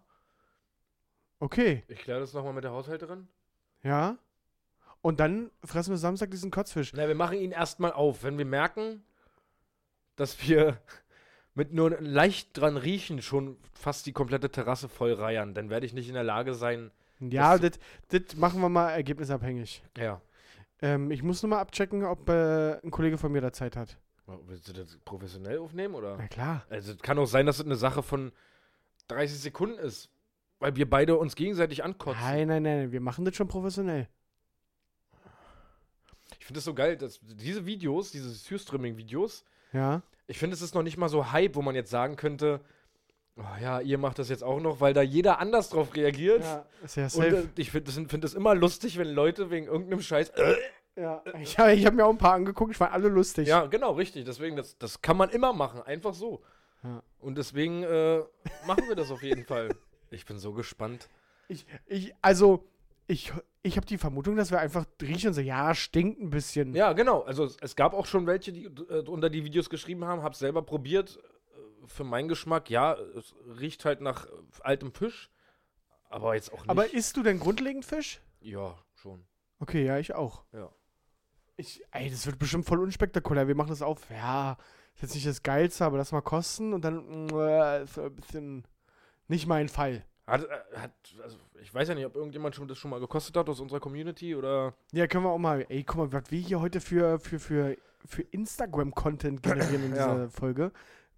S4: Okay,
S3: ich kläre das nochmal mit der Haushälterin.
S4: ja. Und dann fressen wir Samstag diesen Kotzfisch.
S3: Na, wir machen ihn erstmal auf. Wenn wir merken, dass wir *laughs* mit nur leicht dran riechen schon fast die komplette Terrasse voll reiern, dann werde ich nicht in der Lage sein.
S4: Ja, das machen wir mal ergebnisabhängig.
S3: Ja.
S4: Ähm, ich muss nur mal abchecken, ob äh, ein Kollege von mir da Zeit hat.
S3: Willst du das professionell aufnehmen oder?
S4: Na klar.
S3: Also, es kann auch sein, dass es eine Sache von 30 Sekunden ist, weil wir beide uns gegenseitig ankotzen.
S4: Nein, nein, nein, wir machen das schon professionell.
S3: Ich finde es so geil, dass diese Videos, diese Surströmming-Videos,
S4: Ja.
S3: ich finde, es ist noch nicht mal so Hype, wo man jetzt sagen könnte, oh ja, ihr macht das jetzt auch noch, weil da jeder anders drauf reagiert.
S4: Ja, ist ja
S3: Und
S4: safe.
S3: äh, ich finde es find das immer lustig, wenn Leute wegen irgendeinem Scheiß. Äh,
S4: ja. Ich, hab- ich habe mir auch ein paar angeguckt, ich fand alle lustig.
S3: ja, genau, richtig. Deswegen, das, das kann man immer machen, einfach so.
S4: Ja.
S3: Und deswegen äh, machen wir das auf jeden Fall. Ich bin so gespannt.
S4: Ich, ich, also, ich, ich habe die Vermutung, dass wir einfach riechen und so, ja, stinkt ein bisschen.
S3: Ja, genau. Also es, es gab auch schon welche, die äh, unter die Videos geschrieben haben, hab's selber probiert. Äh, Für meinen Geschmack, ja, es riecht halt nach äh, altem Fisch. Aber jetzt auch nicht.
S4: Aber isst du denn grundlegend Fisch?
S3: ja, schon.
S4: Okay, ja, ich auch.
S3: Ja.
S4: Ich, ey, das wird bestimmt voll unspektakulär. Wir machen das auf. Ja, ist jetzt nicht das Geilste, aber lass mal kosten und dann äh, ist ein bisschen nicht mein Fall.
S3: Hat, äh, hat, also ich weiß ja nicht, ob irgendjemand schon das schon mal gekostet hat aus unserer Community oder.
S4: Ja, können wir auch mal. Ey, guck mal, was wir hier heute für, für, für, für Instagram-Content generieren in *laughs*
S3: Ja.
S4: dieser Folge.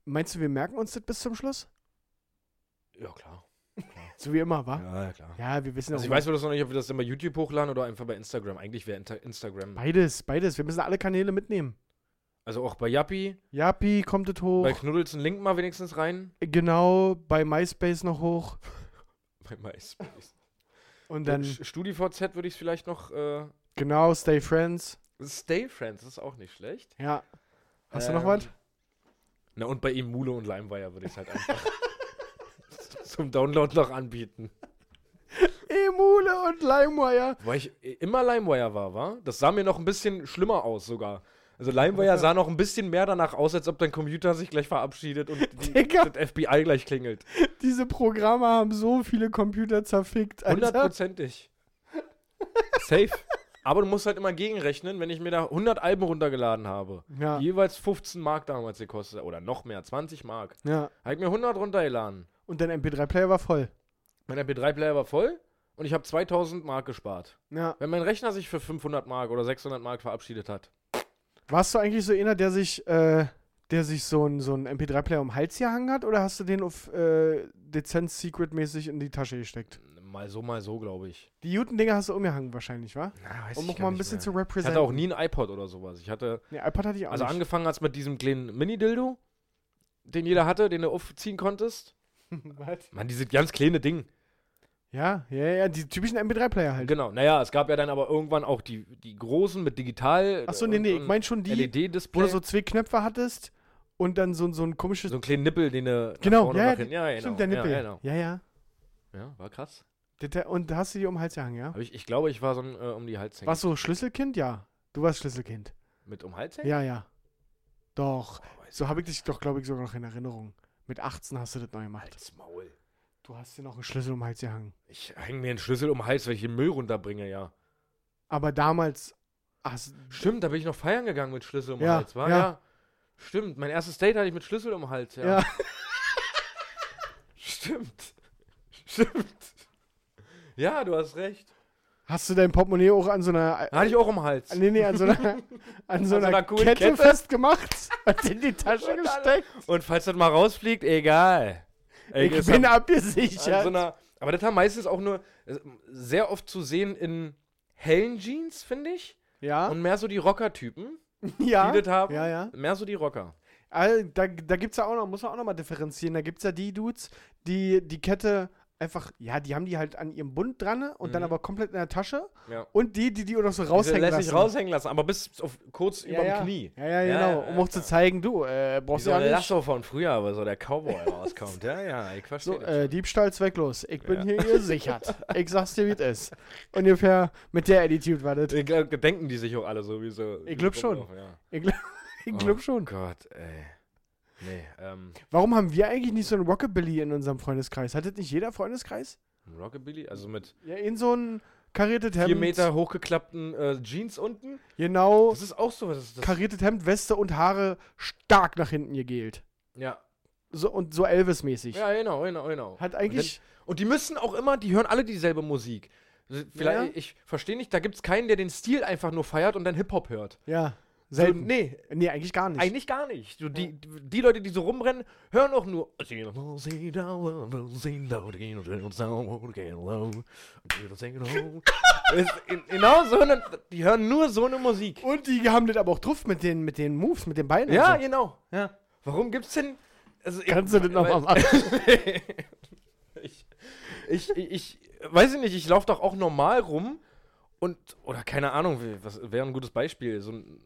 S4: Meinst du, wir merken uns das bis zum Schluss?
S3: Ja, klar.
S4: So wie immer, wa?
S3: Ja, klar.
S4: Ja, wir wissen
S3: Also
S4: auch
S3: ich weiß bloß noch nicht, ob wir das dann bei YouTube hochladen oder einfach bei Instagram. Eigentlich wäre Instagram.
S4: Beides, beides. Wir müssen alle Kanäle mitnehmen.
S3: Also auch bei Yappi,
S4: Japi kommt es hoch.
S3: bei Knuddels einen Link mal wenigstens rein.
S4: genau, bei MySpace noch hoch. *laughs*
S3: Bei MySpace.
S4: Und
S3: Dann
S4: dann,
S3: StudiVZ würde ich es vielleicht noch. Äh,
S4: genau, Stay Friends.
S3: Stay Friends, das ist auch nicht schlecht.
S4: Ja. Hast du
S3: Ähm,
S4: noch was?
S3: Na und bei Emule und Limewire würde ich es halt *laughs* einfach zum Download noch anbieten.
S4: Emule und LimeWire.
S3: Weil ich immer Limewire war, war? Das sah mir noch ein bisschen schlimmer aus sogar. Also Limewire sah noch ein bisschen mehr danach aus, als ob dein Computer sich gleich verabschiedet und die, das FBI gleich klingelt.
S4: Diese Programme haben so viele Computer zerfickt.
S3: Hundertprozentig. Safe. Aber du musst halt immer gegenrechnen, wenn ich mir da 100 Alben runtergeladen habe.
S4: Ja,
S3: Jeweils 15 Mark damals gekostet. Oder noch mehr, 20 Mark.
S4: ja.
S3: Habe ich mir 100 runtergeladen.
S4: Und dein MP3-Player war voll.
S3: Mein MP3-Player war voll und ich habe 2000 Mark gespart.
S4: Ja.
S3: Wenn mein Rechner sich für 500 Mark oder 600 Mark verabschiedet hat.
S4: Warst du eigentlich so einer, der sich, äh, der sich so einen so einen MP3-Player um den Hals gehangen hat? Oder hast du den auf äh, Dezent Secret-mäßig in die Tasche gesteckt?
S3: mal so, mal so, glaube ich.
S4: Die guten Dinge hast du umgehangen wahrscheinlich, wa?
S3: Na, weiß
S4: Um
S3: ich
S4: noch mal ein bisschen
S3: mehr.
S4: zu
S3: Ich
S4: representen.
S3: hatte auch nie ein iPod oder sowas. Ich hatte,
S4: Nee, iPod hatte ich auch
S3: also
S4: nicht.
S3: angefangen hat's mit diesem kleinen Mini-Dildo, den jeder hatte, den du aufziehen konntest. *laughs*
S4: Was?
S3: Mann, dieses ganz kleine Ding.
S4: Ja, ja, ja, die typischen MP3-Player halt.
S3: Genau. Naja, es gab ja dann aber irgendwann auch die, die großen mit digital.
S4: Achso, nee, nee, ich meine schon die, wo
S3: LED-Display.
S4: du so zwei Knöpfe hattest und dann so, so ein komisches.
S3: so einen kleinen Nippel, den du.
S4: genau,
S3: vorne
S4: ja, ja,
S3: hinten- ja, genau.
S4: stimmt, der Nippel.
S3: Ja, genau.
S4: ja, ja.
S3: ja, war krass.
S4: Und da hast du die um den Hals gehangen, ja?
S3: Ich, ich glaube, ich war so ein äh, um die Hals hängen.
S4: Warst du Schlüsselkind? Ja. Du warst Schlüsselkind.
S3: Mit um Hals hängen?
S4: Ja, ja. Doch.
S3: Oh,
S4: So habe ich dich doch, glaube ich, sogar noch in Erinnerung. Mit 18 hast du das neu gemacht.
S3: Halt's Maul.
S4: Du hast dir noch einen Schlüssel um den Hals gehangen.
S3: Ich hänge mir einen Schlüssel um den Hals, wenn ich den Müll runterbringe, ja.
S4: Aber damals. Hast,
S3: Stimmt, da bin ich noch feiern gegangen mit Schlüssel um den
S4: Ja,
S3: Hals, war?
S4: ja.
S3: Stimmt, mein erstes Date hatte ich mit Schlüssel um den Hals, ja.
S4: Ja. *laughs*
S3: Stimmt. *laughs* Stimmt. Ja, du hast recht.
S4: Hast du dein Portemonnaie auch an so einer.
S3: Hatte ich auch den Hals.
S4: Nee, nee, an so einer, *laughs* an so
S3: An so
S4: einer,
S3: einer
S4: Kette,
S3: Kette?
S4: festgemacht und in die Tasche
S3: Und
S4: gesteckt.
S3: Und falls das mal rausfliegt, egal. Ey,
S4: Ich
S3: ist
S4: bin abgesichert.
S3: an so einer, aber das haben meistens auch nur äh, sehr oft zu sehen in hellen Jeans, finde ich.
S4: ja,
S3: Und mehr so die Rocker-Typen, *laughs*
S4: ja.
S3: die das haben.
S4: Ja, ja.
S3: Mehr so die Rocker.
S4: All, da da gibt es ja auch noch, muss man auch noch mal differenzieren. Da gibt es ja die Dudes, die die Kette einfach, ja, die haben die halt an ihrem Bund dran und dann
S3: Mhm.
S4: aber komplett in der Tasche.
S3: Ja.
S4: Und die, die die auch noch so raushängen
S3: lässt
S4: lassen.
S3: sich raushängen lassen, aber bis auf kurz
S4: ja,
S3: über
S4: ja.
S3: dem Knie.
S4: Ja, ja,
S3: Ja,
S4: genau.
S3: ja,
S4: um
S3: ja,
S4: auch zu zeigen, du, äh, brauchst
S3: so
S4: ja nicht.
S3: Lasso von früher, wo so der Cowboy *laughs* rauskommt. Ja, ja, ich verstehe
S4: So,
S3: das
S4: äh. Diebstahl zwecklos. Ich bin
S3: Ja.
S4: hier gesichert. *laughs* ich sag's dir, wie es ist. Ungefähr mit der Attitude war das.
S3: Glaub, denken die sich auch alle sowieso.
S4: Ich glaub schon.
S3: Ja.
S4: Ich, glaub- *laughs* ich glaub schon.
S3: Oh Gott, ey. Nee, ähm,
S4: Warum haben wir eigentlich nicht so ein Rockabilly in unserem Freundeskreis? Hattet nicht jeder Freundeskreis?
S3: Rockabilly, also mit
S4: Ja, in so ein kariertes Hemd.
S3: vier Meter hochgeklappten äh, Jeans unten.
S4: Genau.
S3: Das ist auch so. Das ist, das,
S4: Kariertes Hemd, Weste und Haare stark nach hinten gegelt.
S3: ja.
S4: So, und so Elvis-mäßig.
S3: ja, genau, genau, genau.
S4: Hat eigentlich.
S3: Und die müssen auch immer, die hören alle dieselbe Musik. Vielleicht,
S4: Ja.
S3: ich verstehe nicht, da gibt es keinen, der den Stil einfach nur feiert und dann Hip-Hop hört.
S4: Ja.
S3: So,
S4: Selten.
S3: nee,
S4: nee, eigentlich gar nicht.
S3: eigentlich gar nicht. Du, die, die Leute, die so rumrennen, hören auch nur. Genau so eine, die hören nur so eine Musik.
S4: und die haben das aber auch drauf mit den, mit den Moves, mit den Beinen.
S3: Ja,
S4: so.
S3: genau. Ja. Warum gibt's denn. Also, ich-
S4: Kannst du das nochmal machen?
S3: ich, *laughs* ich, ich, ich weiß ich nicht, ich laufe doch auch normal rum und, oder keine Ahnung, was wäre ein gutes Beispiel? So ein,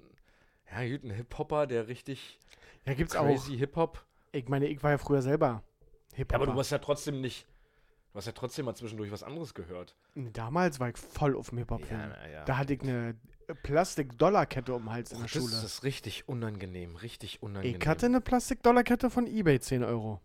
S3: ja, gut, ein Hip-Hopper, der richtig
S4: Ja, gibt's auch.
S3: crazy Hip-Hop.
S4: Ich meine, ich war ja früher selber hip
S3: Ja, aber du hast ja trotzdem nicht, du hast ja trotzdem mal zwischendurch was anderes gehört.
S4: Damals war ich voll auf dem Hip-Hop-Film.
S3: na ja.
S4: Da hatte ich eine Plastik-Dollar-Kette um den Hals in der
S3: das
S4: Schule.
S3: ist richtig unangenehm, richtig unangenehm.
S4: Ich hatte eine Plastik-Dollar-Kette von Ebay, 10 Euro.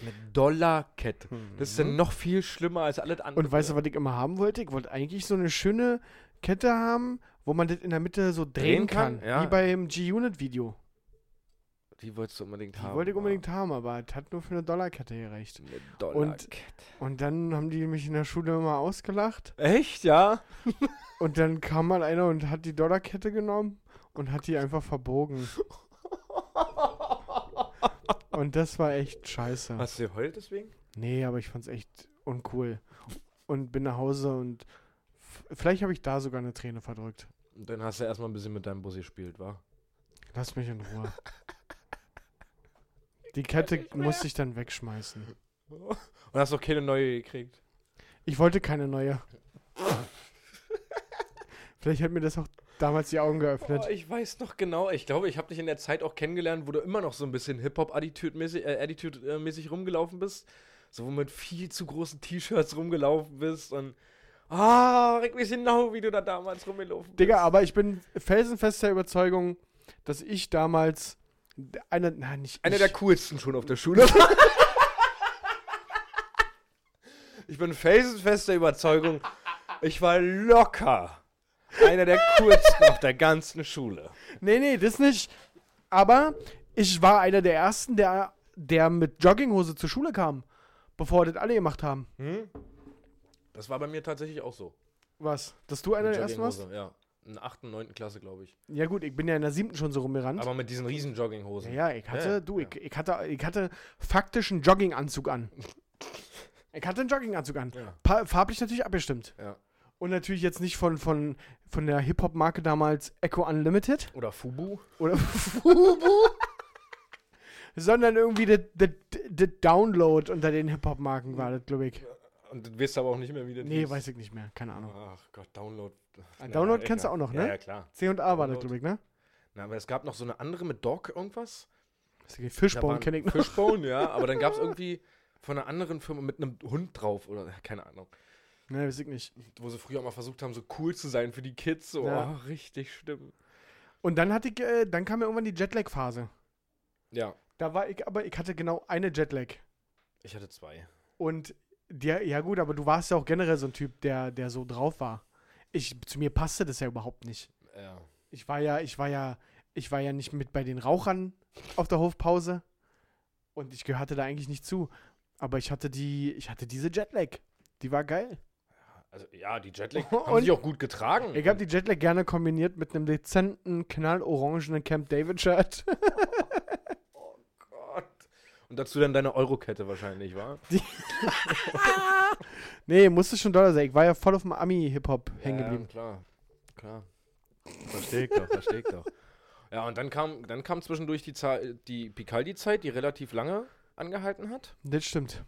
S3: eine Dollarkette. Das ist ja
S4: Mhm.
S3: noch viel schlimmer als alles andere.
S4: Und weißt du, was ich immer haben wollte? Ich wollte eigentlich so eine schöne Kette haben, wo man das in der Mitte so drehen,
S3: Drehen
S4: kann.
S3: kann? Ja.
S4: Wie beim G-Unit-Video.
S3: Die wolltest du unbedingt
S4: Die
S3: haben.
S4: wollte ich unbedingt haben, aber es hat nur für eine Dollarkette gereicht.
S3: Eine Dollarkette.
S4: Und dann haben die mich in der Schule immer ausgelacht.
S3: Echt, ja? *laughs*
S4: Und dann kam mal einer und hat die Dollarkette genommen und hat die einfach verbogen. Und das war echt scheiße.
S3: Hast du geheult deswegen?
S4: Nee, aber ich fand's echt uncool. Und bin nach Hause und vielleicht habe ich da sogar eine Träne verdrückt.
S3: Und dann hast du erstmal ein bisschen mit deinem Bus gespielt, wa?
S4: Lass mich in Ruhe. Die Kette musste ich dann wegschmeißen. *laughs*
S3: Und hast auch keine neue gekriegt.
S4: Ich wollte keine neue. Vielleicht hat mir das auch damals die Augen geöffnet.
S3: Oh, ich weiß noch genau. Ich glaube, ich habe dich in der Zeit auch kennengelernt, wo du immer noch so ein bisschen Hip-Hop-Attitude-mäßig äh, Attitude, äh, mäßig rumgelaufen bist. So mit viel zu großen T-Shirts rumgelaufen bist und Ah, ich weiß genau, wie du da damals rumgelaufen bist.
S4: Digga, aber ich bin felsenfest der Überzeugung, dass ich damals einer, nein, nicht
S3: Einer
S4: ich,
S3: der coolsten schon auf der Schule. *laughs* ich bin felsenfest der Überzeugung, ich war locker einer der coolsten auf der ganzen Schule.
S4: Nee, nee, das nicht. Aber ich war einer der ersten, der, der mit Jogginghose zur Schule kam, bevor das alle gemacht haben.
S3: Hm? Das war bei mir tatsächlich auch so.
S4: Was? Dass du einer der ersten warst?
S3: Ja, in der 8., 9. Klasse, glaube ich.
S4: Ja gut, ich bin ja in der siebten schon so rumgerannt.
S3: Aber mit diesen riesen Jogginghosen.
S4: ja, ja, ich hatte,
S3: Ja,
S4: du,
S3: ja.
S4: Ich, ich hatte, ich hatte faktisch einen Jogginganzug an. Ich hatte einen Jogginganzug an. Farblich natürlich abgestimmt.
S3: Ja.
S4: Und natürlich jetzt nicht von, von, von der Hip-Hop-Marke damals Echo Unlimited
S3: Oder Fubu.
S4: oder *laughs* Fubu, sondern irgendwie der Download unter den Hip-Hop-Marken war das, glaube ich.
S3: Und du aber auch nicht mehr, wie das
S4: Nee, weiß ich nicht mehr. Keine Ahnung.
S3: Ach Gott, Download.
S4: Ah, Download kennst du auch noch,
S3: Ja,
S4: ne?
S3: ja, klar.
S4: C und A war das, glaube ich, ne?
S3: Na, aber es gab noch so eine andere mit Dog irgendwas.
S4: Fishbone kenne ich noch.
S3: Fishbone, ja. *laughs* Aber dann gab es irgendwie von einer anderen Firma mit einem Hund drauf oder keine Ahnung.
S4: Ne, weiß ich nicht.
S3: Wo sie früher mal versucht haben, so cool zu sein für die Kids. So,
S4: Ja.
S3: oh, richtig schlimm.
S4: Und dann hatte ich, äh, dann kam ja irgendwann die Jetlag-Phase.
S3: Ja,
S4: Da war ich, aber ich hatte genau eine Jetlag.
S3: ich hatte zwei.
S4: Und der, ja gut, aber du warst ja auch generell so ein Typ, der, der so drauf war. Ich, zu mir passte das ja überhaupt nicht.
S3: Ja.
S4: Ich war ja, ich war ja, ich war ja nicht mit bei den Rauchern auf der Hofpause. Und ich gehörte da eigentlich nicht zu. Aber ich hatte die, ich hatte diese Jetlag. Die war geil.
S3: Also ja, die Jetlag *laughs*
S4: Und-
S3: haben sich auch gut getragen.
S4: Ich habe die Jetlag gerne kombiniert mit einem dezenten, knallorangenen Camp David-Shirt.
S3: Gott. *laughs* Und dazu dann deine Eurokette wahrscheinlich, war? *laughs*
S4: nee, musste schon doller sein. Ich war ja voll auf dem Ami-Hip-Hop hängen geblieben.
S3: Ja, klar. Klar. Versteh ich doch, versteh ich doch. Ja, und dann kam, dann kam zwischendurch die, Za- die Picaldi-Zeit, die relativ lange angehalten hat.
S4: Das stimmt.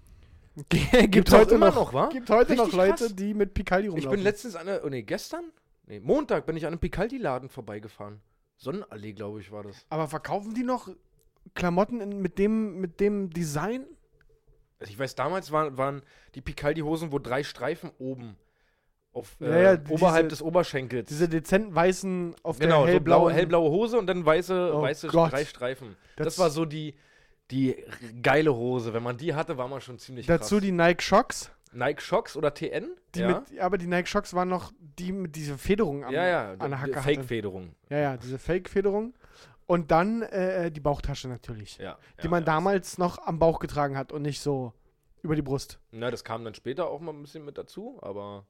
S4: gibt *laughs*
S3: auch
S4: heute
S3: immer
S4: noch,
S3: noch, wa?
S4: gibt heute noch
S3: Richtig
S4: Leute,
S3: krass.
S4: die mit Picaldi
S3: Ich
S4: rumlaufen.
S3: bin letztens an der, oh nee, gestern? Nee, Montag bin ich an einem Picaldi-Laden vorbeigefahren. Sonnenallee, glaube ich, war das.
S4: Aber verkaufen die noch Klamotten in, mit, dem, mit dem Design?
S3: Also ich weiß, damals waren, waren die Picaldi-Hosen, wo drei Streifen oben auf,
S4: Ja,
S3: äh,
S4: ja, diese-
S3: oberhalb des Oberschenkels.
S4: Diese dezenten weißen auf
S3: genau,
S4: der
S3: so blaue,
S4: hellblauen.
S3: hellblaue Hose und dann weiße,
S4: Oh
S3: weiße
S4: Gott.
S3: drei Streifen.
S4: Das-
S3: Das, war so die, die geile Hose. Wenn man die hatte, war man schon ziemlich
S4: Dazu
S3: krass.
S4: die Nike Shocks.
S3: Nike Shocks oder TN?
S4: Die
S3: ja.
S4: mit, aber die Nike Shocks waren noch die mit dieser Federung am,
S3: ja, ja,
S4: an der Hacke.
S3: Fake-Federung.
S4: Ja, ja, diese Fake-Federung. Und dann äh, die Bauchtasche natürlich.
S3: Ja,
S4: die
S3: ja,
S4: man
S3: ja.
S4: damals noch am Bauch getragen hat und nicht so über die Brust.
S3: Na, das kam dann später auch mal ein bisschen mit dazu, aber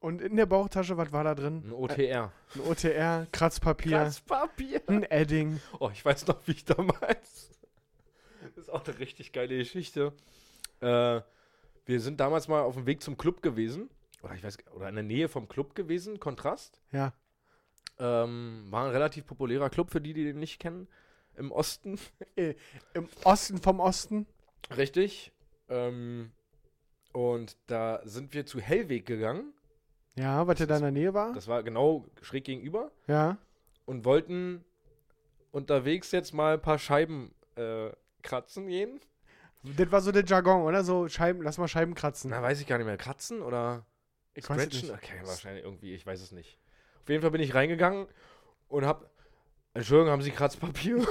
S4: Und in der Bauchtasche, was war da drin?
S3: ein OTR.
S4: Ein OTR, Kratzpapier,
S3: Kratzpapier.
S4: ein Edding.
S3: Oh, ich weiß noch, wie ich damals. Das ist auch eine richtig geile Geschichte. Äh, wir sind damals mal auf dem Weg zum Club gewesen. Oder ich weiß, oder in der Nähe vom Club gewesen, Kontrast.
S4: Ja.
S3: Ähm, war ein relativ populärer Club für die, die den nicht kennen. Im Osten. *laughs*
S4: Im Osten vom Osten.
S3: Richtig. Ähm, und da sind wir zu Hellweg gegangen.
S4: Ja, was ja da in der Nähe war.
S3: Das war genau schräg gegenüber.
S4: Ja.
S3: Und wollten unterwegs jetzt mal ein paar Scheiben äh, kratzen gehen.
S4: Das war so der Jargon, oder? So Scheiben, lass mal Scheiben kratzen.
S3: Na, weiß ich gar nicht mehr. Kratzen oder
S4: ich nicht.
S3: Okay, wahrscheinlich irgendwie, ich weiß es nicht. Auf jeden Fall bin ich reingegangen und hab. Entschuldigung, haben Sie Kratzpapier? *laughs*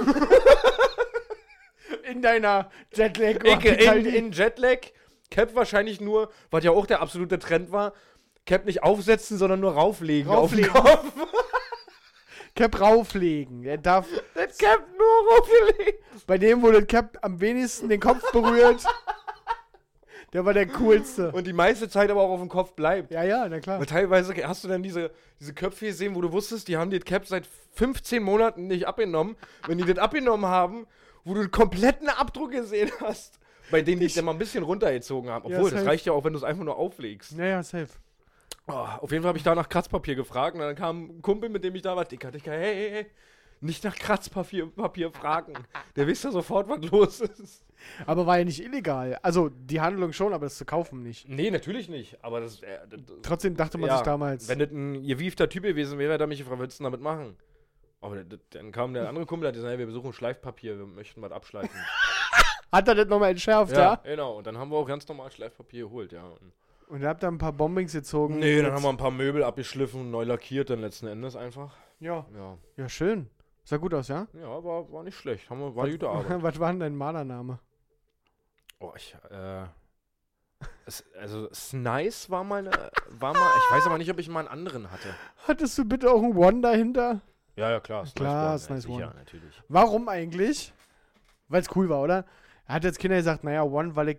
S4: In deiner Jetlag.
S3: Ich, in, in Jetlag. Cap wahrscheinlich nur, was ja auch der absolute Trend war, Cap nicht aufsetzen, sondern nur rauflegen.
S4: Rauflegen.
S3: Auf den Kopf. *laughs*
S4: Cap rauflegen. Er darf
S3: Das Cap nur rauflegen.
S4: bei dem, wo das Cap am wenigsten den Kopf berührt, *laughs* der war der coolste.
S3: Und die meiste Zeit aber auch auf dem Kopf bleibt.
S4: Ja, ja, na klar.
S3: Aber teilweise hast du dann diese, diese Köpfe gesehen, wo du wusstest, die haben das Cap seit 15 Monaten nicht abgenommen. Wenn die das abgenommen haben, wo du einen kompletten Abdruck gesehen hast, bei denen die es dann mal ein bisschen runtergezogen haben.
S4: Ja,
S3: Obwohl, das
S4: safe.
S3: reicht ja auch, wenn du es einfach nur auflegst.
S4: Ja, ja, safe.
S3: Oh, auf jeden Fall habe ich da nach Kratzpapier gefragt und dann kam ein Kumpel, mit dem ich da war, Dicker, Dicker, hey, hey, hey, nicht nach Kratzpapier Papier fragen. Der wisst ja sofort, was los ist.
S4: Aber war ja nicht illegal. Also die Handlung schon, aber das zu kaufen nicht.
S3: Nee, natürlich nicht. Aber das, äh, das
S4: Trotzdem dachte man
S3: Ja,
S4: sich damals.
S3: Wenn das ein gewiefter Typ gewesen wäre, er mich gefragt, was willst du denn damit machen? Aber das- dann kam der andere Kumpel, der hat gesagt, hey, wir besuchen Schleifpapier, wir möchten was abschleifen. *laughs*
S4: Hat er das nochmal entschärft, ja?
S3: genau. Und dann haben wir auch ganz normal Schleifpapier geholt, ja. Und
S4: Und ihr habt da ein paar Bombings gezogen.
S3: nee, dann haben wir ein paar Möbel abgeschliffen neu lackiert dann letzten Endes einfach.
S4: Ja.
S3: Ja,
S4: Ja, schön. Sah gut aus, ja?
S3: ja war, war nicht schlecht. Haben wir, war eine gute Arbeit. *laughs*
S4: Was war denn dein Malername?
S3: Oh, ich, äh, es, also Snice war mal, eine, war mal, ich weiß aber nicht, ob ich mal einen anderen hatte.
S4: Hattest du bitte auch ein One dahinter?
S3: Ja, ja, klar.
S4: Klar,
S3: One,
S4: Snice
S3: ja, sicher,
S4: One.
S3: natürlich.
S4: Warum eigentlich? Weil es cool war, oder? Er hat jetzt Kinder gesagt, naja, One, weil ich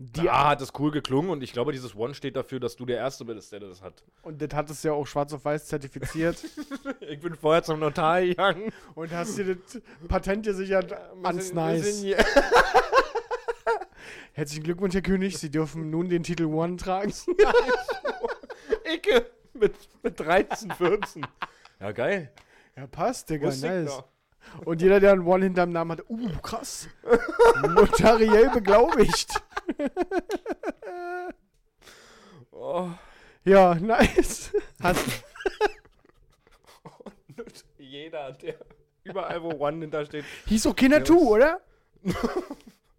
S4: die
S3: A hat es cool geklungen und ich glaube, dieses One steht dafür, dass du der Erste bist, der das hat.
S4: Und das hattest du ja auch schwarz auf weiß zertifiziert. *laughs*
S3: Ich bin vorher zum Notar gegangen.
S4: und hast dir das Patent gesichert ans Nice. *laughs* Herzlichen Glückwunsch, Herr König. Sie dürfen nun den Titel One tragen. *laughs*
S3: Icke mit, mit 13, 14. Ja, geil.
S4: Ja, passt, Digga. Nice.
S3: noch.
S4: Und jeder, der ein One hinterm Namen hat, uh, krass. Notariell beglaubigt.
S3: Oh.
S4: Ja, nice. Hast,
S3: Und jeder, der überall, wo One hintersteht.
S4: hieß auch keiner Tu, oder? *laughs*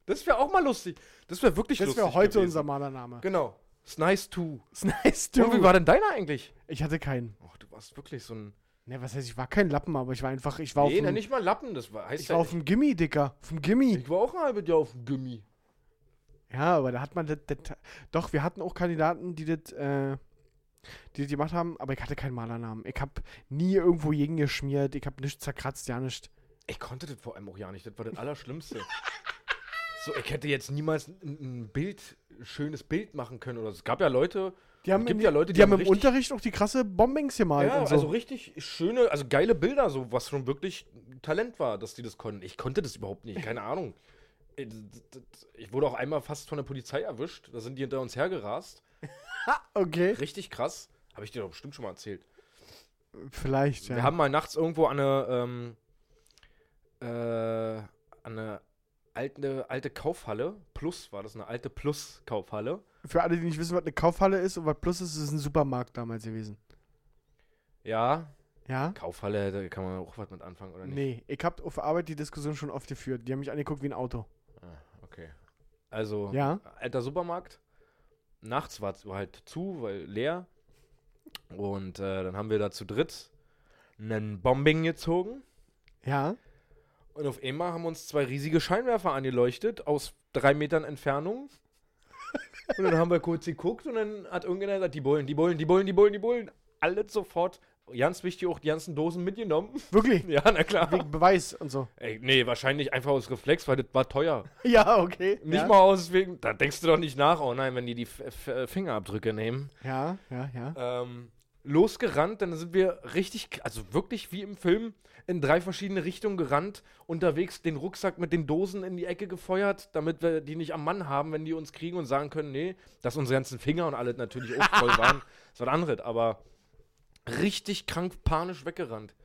S3: Das wäre auch mal lustig. Das wäre wirklich
S4: Das
S3: lustig.
S4: wäre heute
S3: gewesen.
S4: unser Malername.
S3: Genau. It's nice to.
S4: Ist nice,
S3: Und wie war denn deiner eigentlich?
S4: Ich hatte keinen.
S3: Ach, du warst wirklich so ein.
S4: Ne, was heißt, ich war kein Lappen, aber ich war einfach, ich war
S3: nee,
S4: auf dem,
S3: nicht mal Lappen. Das war, heißt
S4: ich
S3: ja,
S4: war auf dem Gimmi, Dicker. Auf dem Gimmi.
S3: ich war auch ein halbes Jahr auf dem Gummi.
S4: Ja, aber da hat man das, das, doch, wir hatten auch Kandidaten, die das, äh, die das gemacht haben, aber ich hatte keinen Malernamen. Ich habe nie irgendwo jeden geschmiert, ich habe nichts zerkratzt, ja nicht.
S3: Ich konnte das vor allem auch ja nicht. Das war das Allerschlimmste. so, ich hätte jetzt niemals ein, ein Bild, ein schönes Bild machen können. Oder so. Es gab ja Leute,
S4: Die haben,
S3: gibt
S4: in-
S3: ja Leute, die
S4: die haben
S3: haben
S4: im Unterricht auch die krasse Bombings gemalt
S3: ja,
S4: so.
S3: also richtig schöne, also geile Bilder, so was schon wirklich Talent war, dass die das konnten. Ich konnte das überhaupt nicht, keine Ahnung. Ich wurde auch einmal fast von der Polizei erwischt. Da sind die hinter uns hergerast.
S4: okay,
S3: Richtig krass. Habe ich dir doch bestimmt schon mal erzählt.
S4: vielleicht, ja.
S3: Wir haben mal nachts irgendwo an eine, ähm, äh, an eine alte, alte Kaufhalle, Plus war das, eine alte Plus-Kaufhalle.
S4: Für alle, die nicht wissen, was eine Kaufhalle ist und was Plus ist, ist es ein Supermarkt damals gewesen.
S3: Ja,
S4: Ja?
S3: Kaufhalle, da kann man auch was mit anfangen, oder nicht?
S4: Nee, ich habe auf der Arbeit die Diskussion schon oft geführt. Die haben mich angeguckt wie ein Auto.
S3: Ah, okay. Also,
S4: Ja?
S3: alter Supermarkt. Nachts war es halt zu, weil leer. Und äh, dann haben wir da zu dritt einen Bombing gezogen.
S4: Ja?
S3: Und auf einmal haben uns zwei riesige Scheinwerfer angeleuchtet aus drei Metern Entfernung. Und dann haben wir kurz geguckt und dann hat irgendjemand gesagt, die Bullen, die Bullen, die Bullen, die Bullen, die Bullen. Alle sofort, ganz wichtig, auch die ganzen Dosen mitgenommen.
S4: Wirklich? *laughs*
S3: ja, na klar.
S4: Wegen Beweis und so.
S3: Ey, nee, wahrscheinlich einfach aus Reflex, weil das war teuer. *laughs*
S4: Ja, okay.
S3: Nicht
S4: ja.
S3: mal aus wegen, da denkst du doch nicht nach, oh nein, wenn die die F F Fingerabdrücke nehmen.
S4: Ja, ja, ja.
S3: Ähm, losgerannt, dann sind wir richtig, also wirklich wie im Film, in drei verschiedene Richtungen gerannt, unterwegs den Rucksack mit den Dosen in die Ecke gefeuert, damit wir die nicht am Mann haben, wenn die uns kriegen und sagen können, nee, dass unsere ganzen Finger und alles natürlich auch voll waren. *laughs* Das war was anderes, aber richtig krank panisch weggerannt.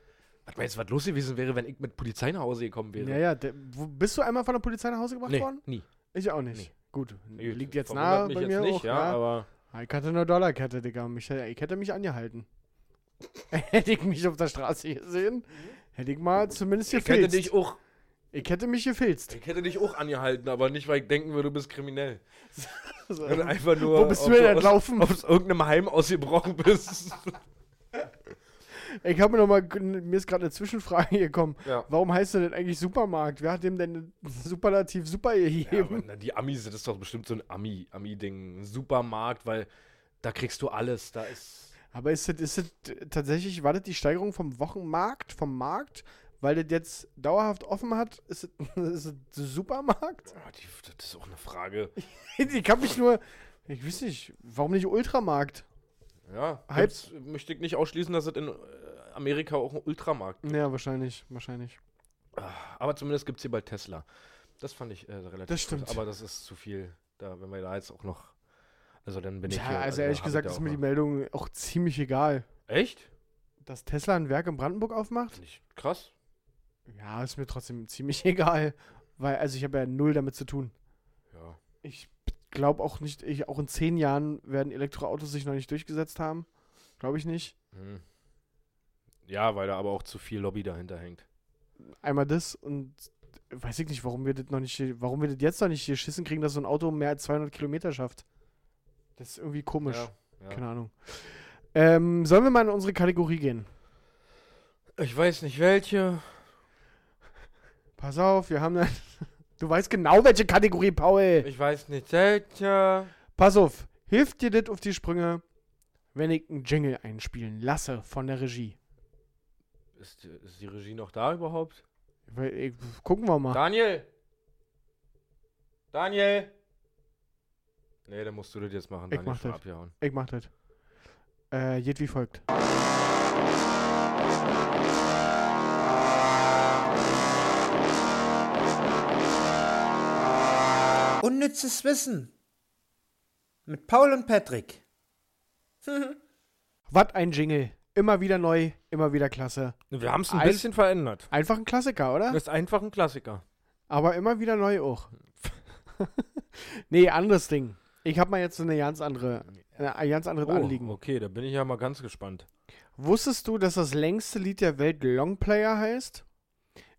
S3: Was meinst du, was los gewesen wäre, wenn ich mit Polizei nach Hause gekommen wäre?
S4: Ja, ja. Der, wo, bist du einmal von der Polizei nach Hause gebracht
S3: nee,
S4: worden?
S3: nie.
S4: Ich auch nicht.
S3: Nee.
S4: Gut. Liegt jetzt nahe bei
S3: jetzt
S4: mir
S3: nicht,
S4: auch.
S3: ja, aber
S4: Ich hatte eine Dollarkette, Digga. Mich, ich hätte mich angehalten. *laughs* hätte ich mich auf der Straße gesehen, hätte ich mal zumindest
S3: ich hätte
S4: gefilzt.
S3: dich auch
S4: ich hätte mich gefilzt.
S3: Ich hätte dich auch angehalten, aber nicht, weil ich denken würde, du bist kriminell. *laughs*
S4: So.
S3: Einfach nur,
S4: Wo bist du
S3: ob
S4: denn entlaufen?
S3: aus irgendeinem Heim ausgebrochen bist. *laughs*
S4: Ich habe mir noch mal, mir ist gerade eine Zwischenfrage *laughs* gekommen.
S3: ja.
S4: Warum heißt du denn eigentlich Supermarkt? Wer hat dem denn *laughs* Superlativ super
S3: ja
S4: gegeben?
S3: na, die Amis, das ist doch bestimmt so ein Ami, Ami-Ding. Supermarkt, weil da kriegst du alles. Da ist.
S4: Aber ist das, ist das tatsächlich, war das die Steigerung vom Wochenmarkt, vom Markt? Weil das jetzt dauerhaft offen hat, ist es *laughs* ist der Supermarkt?
S3: Oh, die, das ist auch eine Frage.
S4: Ich kann mich nur, ich weiß nicht, warum nicht Ultramarkt?
S3: Ja, gibt's- möchte ich nicht ausschließen, dass es in äh, Amerika auch einen Ultramarkt gibt.
S4: Ja, wahrscheinlich, wahrscheinlich.
S3: Aber zumindest gibt es hier bald Tesla. Das fand ich äh, relativ
S4: Das stimmt.
S3: Gut, aber das ist zu viel. Da, wenn wir da jetzt auch noch. Also dann bin ich
S4: Ja,
S3: hier.
S4: also ehrlich gesagt ist mir die Meldung auch ziemlich egal.
S3: Echt?
S4: Dass Tesla ein Werk in Brandenburg aufmacht?
S3: Finde ich krass.
S4: Ja, ist mir trotzdem ziemlich *laughs* egal. Weil, also ich habe ja null damit zu tun.
S3: Ja.
S4: Ich glaube auch nicht, ich, auch in zehn Jahren werden Elektroautos sich noch nicht durchgesetzt haben. Glaube ich nicht.
S3: Hm. Ja, weil da aber auch zu viel Lobby dahinter hängt.
S4: Einmal das und weiß ich nicht, warum wir das noch nicht, warum wir das jetzt noch nicht geschissen kriegen, dass so ein Auto mehr als 200 Kilometer schafft. Das ist irgendwie komisch.
S3: Ja, ja.
S4: Keine Ahnung. Ähm, sollen wir mal in unsere Kategorie gehen?
S3: Ich weiß nicht welche.
S4: Pass auf, wir haben dann. *laughs* Du weißt genau, welche Kategorie, Paul.
S3: Ich weiß nicht welche.
S4: Pass auf, hilft dir das auf die Sprünge, wenn ich einen Jingle einspielen lasse von der Regie?
S3: Ist, die- ist die Regie noch da überhaupt?
S4: Weil, ich, gucken wir mal.
S3: Daniel! Daniel! Nee, dann musst du das jetzt machen.
S4: Ich
S3: Daniel
S4: mach
S3: ist schon
S4: das. Ich mach das. Äh, geht wie folgt.
S2: Unnützes Wissen. Mit Paul und Patrick. *laughs*
S4: Was ein Jingle. Immer wieder neu, immer wieder klasse.
S3: Wir haben es ein
S4: Ein-
S3: bisschen verändert.
S4: Einfach ein Klassiker, oder?
S3: Das ist einfach ein Klassiker.
S4: Aber immer wieder neu auch. *laughs* nee, anderes Ding. Ich habe mal jetzt so eine ganz andere, äh, ein ganz anderes Anliegen.
S3: Oh, okay, da bin ich ja mal ganz gespannt.
S4: Wusstest du, dass das längste Lied der Welt Longplayer heißt?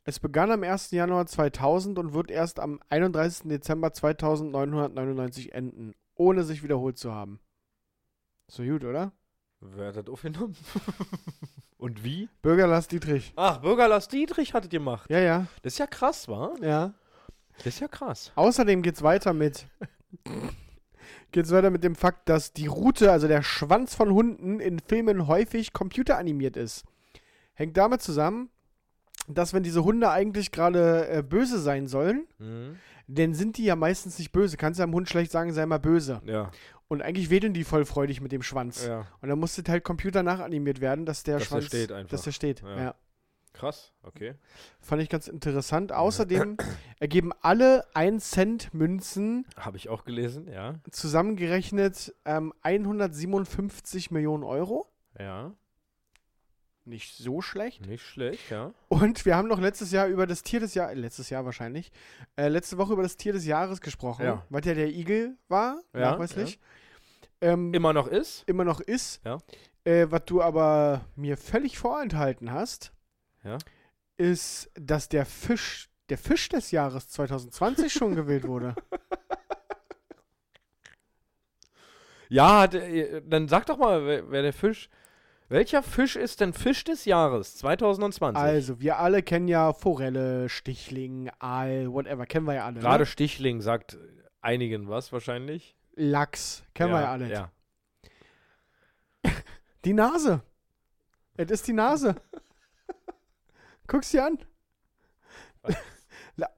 S4: Es begann am 1. Januar 2000 und wird erst am 31. Dezember 2999 enden, ohne sich wiederholt zu haben. So gut, oder?
S3: Wer hat das aufgenommen? *laughs* Und wie?
S4: Bürger Lars Dietrich.
S3: Ach, Bürger Lars Dietrich hat das gemacht.
S4: Ja, ja,
S3: Das ist ja krass, wa?
S4: ja.
S3: Das ist ja krass.
S4: Außerdem geht's weiter mit. *laughs* geht's weiter mit dem Fakt, dass die Rute, also der Schwanz von Hunden, in Filmen häufig computeranimiert ist. Hängt damit zusammen, dass wenn diese Hunde eigentlich gerade äh, böse sein sollen,
S3: Mhm.
S4: dann sind die ja meistens nicht böse. Kannst du einem Hund schlecht sagen, sei mal böse.
S3: Ja,
S4: Und eigentlich wedeln die voll freudig mit dem Schwanz.
S3: ja.
S4: Und dann musste halt Computer nachanimiert werden, dass der
S3: Dass der
S4: Schwanz.
S3: steht einfach.
S4: Dass der steht.
S3: Ja.
S4: Ja.
S3: Krass, okay.
S4: Fand ich ganz interessant. Außerdem *clears throat* ergeben alle 1 Cent Münzen
S3: Habe ich auch gelesen, ja.
S4: zusammengerechnet ähm, 157 Millionen Euro.
S3: Ja,
S4: Nicht so schlecht.
S3: nicht schlecht, ja.
S4: Und wir haben noch letztes Jahr über das Tier des Jahres, letztes Jahr wahrscheinlich, äh, letzte Woche über das Tier des Jahres gesprochen,
S3: Ja.
S4: was ja der Igel war,
S3: Ja,
S4: nachweislich. Ähm,
S3: Immer noch ist?
S4: immer noch ist.
S3: Ja.
S4: Äh, was du aber mir völlig vorenthalten hast,
S3: Ja.
S4: ist, dass der Fisch, der Fisch des Jahres 2020 schon *laughs* gewählt wurde.
S3: Ja, äh, dann sag doch mal, wer, wer der Fisch. Welcher Fisch ist denn Fisch des Jahres 2020?
S4: Also, wir alle kennen ja Forelle, Stichling, Aal, whatever, kennen wir ja alle.
S3: Gerade
S4: ne?
S3: Stichling sagt einigen was wahrscheinlich.
S4: Lachs, kennen wir ja alle.
S3: Ja. *laughs*
S4: Die Nase. Es ist die Nase. *laughs* Guck's dir an. *laughs* La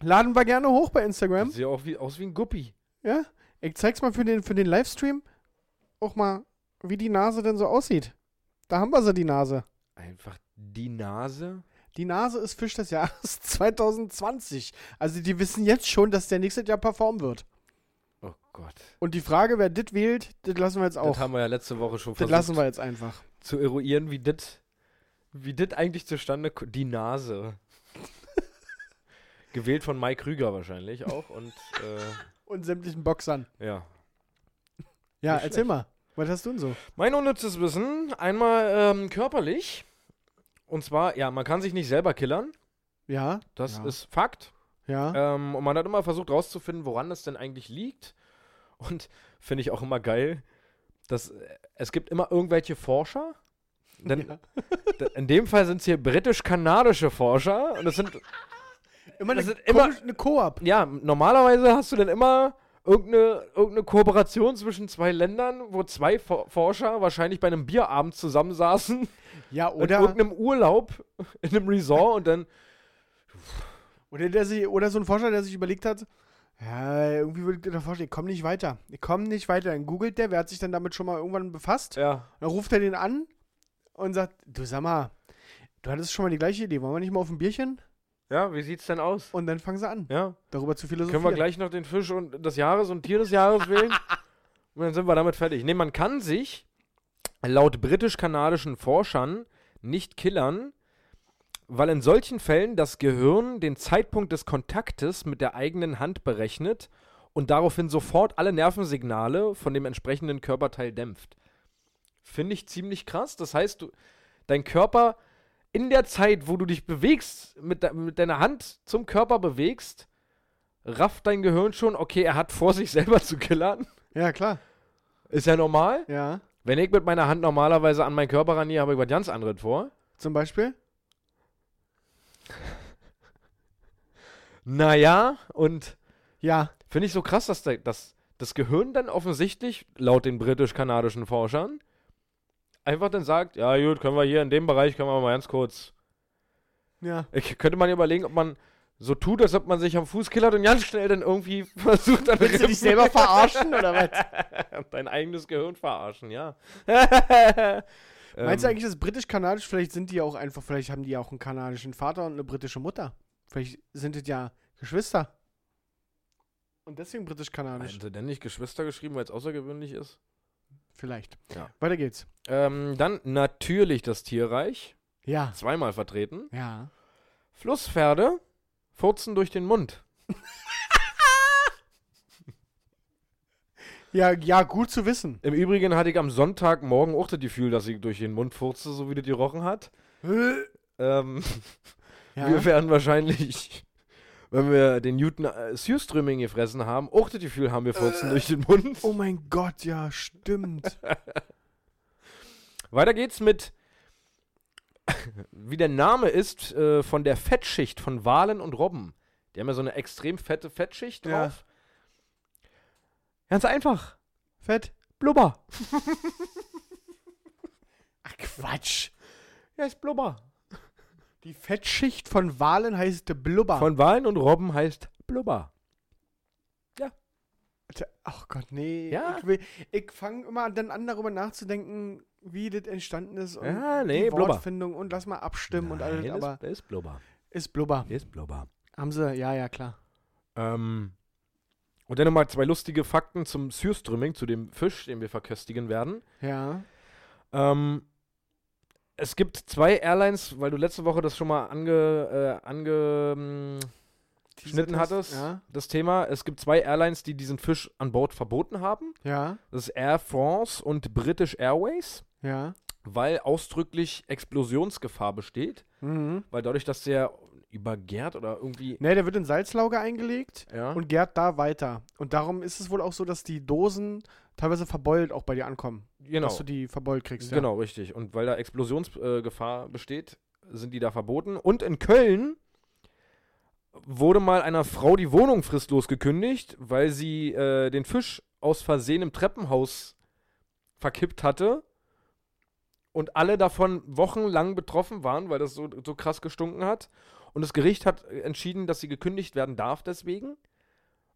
S4: Laden wir gerne hoch bei Instagram.
S3: Sieht auch wie, aus wie ein Guppi.
S4: Ja? Ich zeig's mal für den, für den Livestream. Auch mal, wie die Nase denn so aussieht. Da haben wir sie, die Nase.
S3: Einfach die Nase.
S4: Die Nase ist Fisch des Jahres *laughs* 2020. Also die wissen jetzt schon, dass der nächstes Jahr performen wird.
S3: Oh Gott.
S4: Und die Frage, wer das wählt, das lassen wir jetzt
S3: Das
S4: auch.
S3: haben wir ja letzte Woche schon
S4: Das
S3: versucht
S4: lassen wir jetzt einfach.
S3: zu eruieren, wie das wie das eigentlich zustande ko- Die Nase. *laughs* Gewählt von Mike Krüger wahrscheinlich auch. Und äh,
S4: Und sämtlichen Boxern.
S3: ja.
S4: Ja, erzähl mal. Was hast du denn so?
S3: Mein unnützes Wissen, einmal ähm, körperlich. Und zwar, ja, man kann sich nicht selber killern.
S4: Ja,
S3: Das
S4: Ja.
S3: ist Fakt.
S4: ja.
S3: Ähm, und man hat immer versucht rauszufinden, woran das denn eigentlich liegt. Und *laughs* finde ich auch immer geil, dass äh, es gibt immer irgendwelche Forscher. Denn
S4: Ja. *laughs*
S3: in dem Fall sind es hier britisch-kanadische Forscher. Und das sind,
S4: Immer
S3: das
S4: eine,
S3: sind immer-
S4: eine Koop.
S3: ja, normalerweise hast du dann immer irgendeine, irgendeine Kooperation zwischen zwei Ländern, wo zwei For Forscher wahrscheinlich bei einem Bierabend zusammensaßen.
S4: Ja,
S3: in
S4: oder,
S3: irgendeinem Urlaub, in einem Resort und dann,
S4: oder, der sich, oder so ein Forscher, der sich überlegt hat, ja, irgendwie würde ich der Forscher, ich komme nicht weiter. Ich komme nicht weiter. Dann googelt der, wer hat sich dann damit schon mal irgendwann befasst?
S3: ja,
S4: Dann ruft er den an und sagt, du sag mal, du hattest schon mal die gleiche Idee, wollen wir nicht mal auf ein Bierchen?
S3: Ja, wie sieht's denn aus?
S4: Und dann fangen sie an,
S3: Ja,
S4: darüber zu philosophieren.
S3: können wir gleich noch den Fisch und des Jahres und Tier des Jahres wählen? Und *laughs* dann sind wir damit fertig. Nee, man kann sich laut britisch-kanadischen Forschern nicht killern, weil in solchen Fällen das Gehirn den Zeitpunkt des Kontaktes mit der eigenen Hand berechnet und daraufhin sofort alle Nervensignale von dem entsprechenden Körperteil dämpft. Finde ich ziemlich krass. Das heißt, du, dein Körper in der Zeit, wo du dich bewegst, mit, de mit deiner Hand zum Körper bewegst, rafft dein Gehirn schon, okay, er hat vor, sich selber zu killern.
S4: Ja, klar.
S3: Ist ja normal.
S4: Ja.
S3: Wenn ich mit meiner Hand normalerweise an meinen Körper rangehe, habe ich was ganz anderes vor.
S4: Zum Beispiel?
S3: Naja, und
S4: Ja.
S3: finde ich so krass, dass, der, dass das Gehirn dann offensichtlich, laut den britisch-kanadischen Forschern, einfach dann sagt, ja gut, können wir hier in dem Bereich, können wir mal ganz kurz.
S4: Ja.
S3: Ich, könnte man überlegen, ob man so tut, als ob man sich am Fuß killert und ganz schnell dann irgendwie *laughs* versucht, dann
S4: Willst du dich selber verarschen oder was? *laughs*
S3: Dein eigenes Gehirn verarschen, ja. *laughs*
S4: Meinst du
S3: Ähm,
S4: eigentlich, das britisch-kanadisch, vielleicht sind die auch einfach, vielleicht haben die auch einen kanadischen Vater und eine britische Mutter. Vielleicht sind es ja Geschwister. Und deswegen britisch-kanadisch.
S3: Sie denn nicht Geschwister geschrieben, weil es außergewöhnlich ist?
S4: Vielleicht.
S3: Ja.
S4: Weiter geht's.
S3: Ähm, dann natürlich das Tierreich.
S4: Ja.
S3: Zweimal vertreten.
S4: Ja.
S3: Flusspferde furzen durch den Mund. *laughs*
S4: Ja, ja, gut zu wissen.
S3: Im Übrigen hatte ich am Sonntagmorgen auch das Gefühl, dass sie durch den Mund furze, so wie das gerochen hat. Ähm, *laughs*
S4: Ja.
S3: Wir werden wahrscheinlich, wenn wir den Newton äh, Surströmming gefressen haben, auch das Gefühl haben, wir furzen durch den Mund.
S4: Oh mein Gott, ja, stimmt. *laughs*
S3: Weiter geht's mit, wie der Name ist, äh, von der Fettschicht von Walen und Robben. Die haben ja so eine extrem fette Fettschicht
S4: Ja.
S3: drauf. Ganz einfach.
S4: Fett.
S3: Blubber. *laughs*
S4: Ach, Quatsch.
S3: Ja, ist Blubber.
S4: Die Fettschicht von Walen heißt Blubber.
S3: Von Walen und Robben heißt Blubber.
S4: Tja, Ach Gott, nee.
S3: Ja.
S4: Ich, will- ich fange immer dann an, darüber nachzudenken, wie das entstanden ist und
S3: Ja, nee,
S4: die
S3: Blubber.
S4: Wortfindung und lass mal abstimmen und alles,
S3: Nein,
S4: aber
S3: ist, ist Blubber.
S4: ist Blubber.
S3: Ist Blubber.
S4: Haben sie, ja, ja, klar.
S3: Ähm, und dann nochmal zwei lustige Fakten zum Surströmming, zu dem Fisch, den wir verköstigen werden.
S4: Ja.
S3: Ähm, es gibt zwei Airlines, weil du letzte Woche das schon mal ange, äh, ange, mh, Schnitten hattest,
S4: Ja.
S3: das Thema. Es gibt zwei Airlines, die diesen Fisch an Bord verboten haben.
S4: Ja.
S3: Das ist Air France und British Airways,
S4: Ja.
S3: weil ausdrücklich Explosionsgefahr besteht.
S4: Mhm.
S3: Weil dadurch, dass der übergärt oder irgendwie.
S4: Ne, der wird in Salzlauge eingelegt
S3: Ja.
S4: und gärt da weiter. Und darum ist es wohl auch so, dass die Dosen teilweise verbeult auch bei dir ankommen.
S3: genau.
S4: Dass du die verbeult kriegst. Ja.
S3: Genau, richtig. Und weil da Explosionsgefahr äh, besteht, sind die da verboten. Und in Köln wurde mal einer Frau die Wohnung fristlos gekündigt, weil sie äh, den Fisch aus Versehen im Treppenhaus verkippt hatte. Und alle davon wochenlang betroffen waren, weil das so, so krass gestunken hat. Und das Gericht hat äh, entschieden, dass sie gekündigt werden darf deswegen.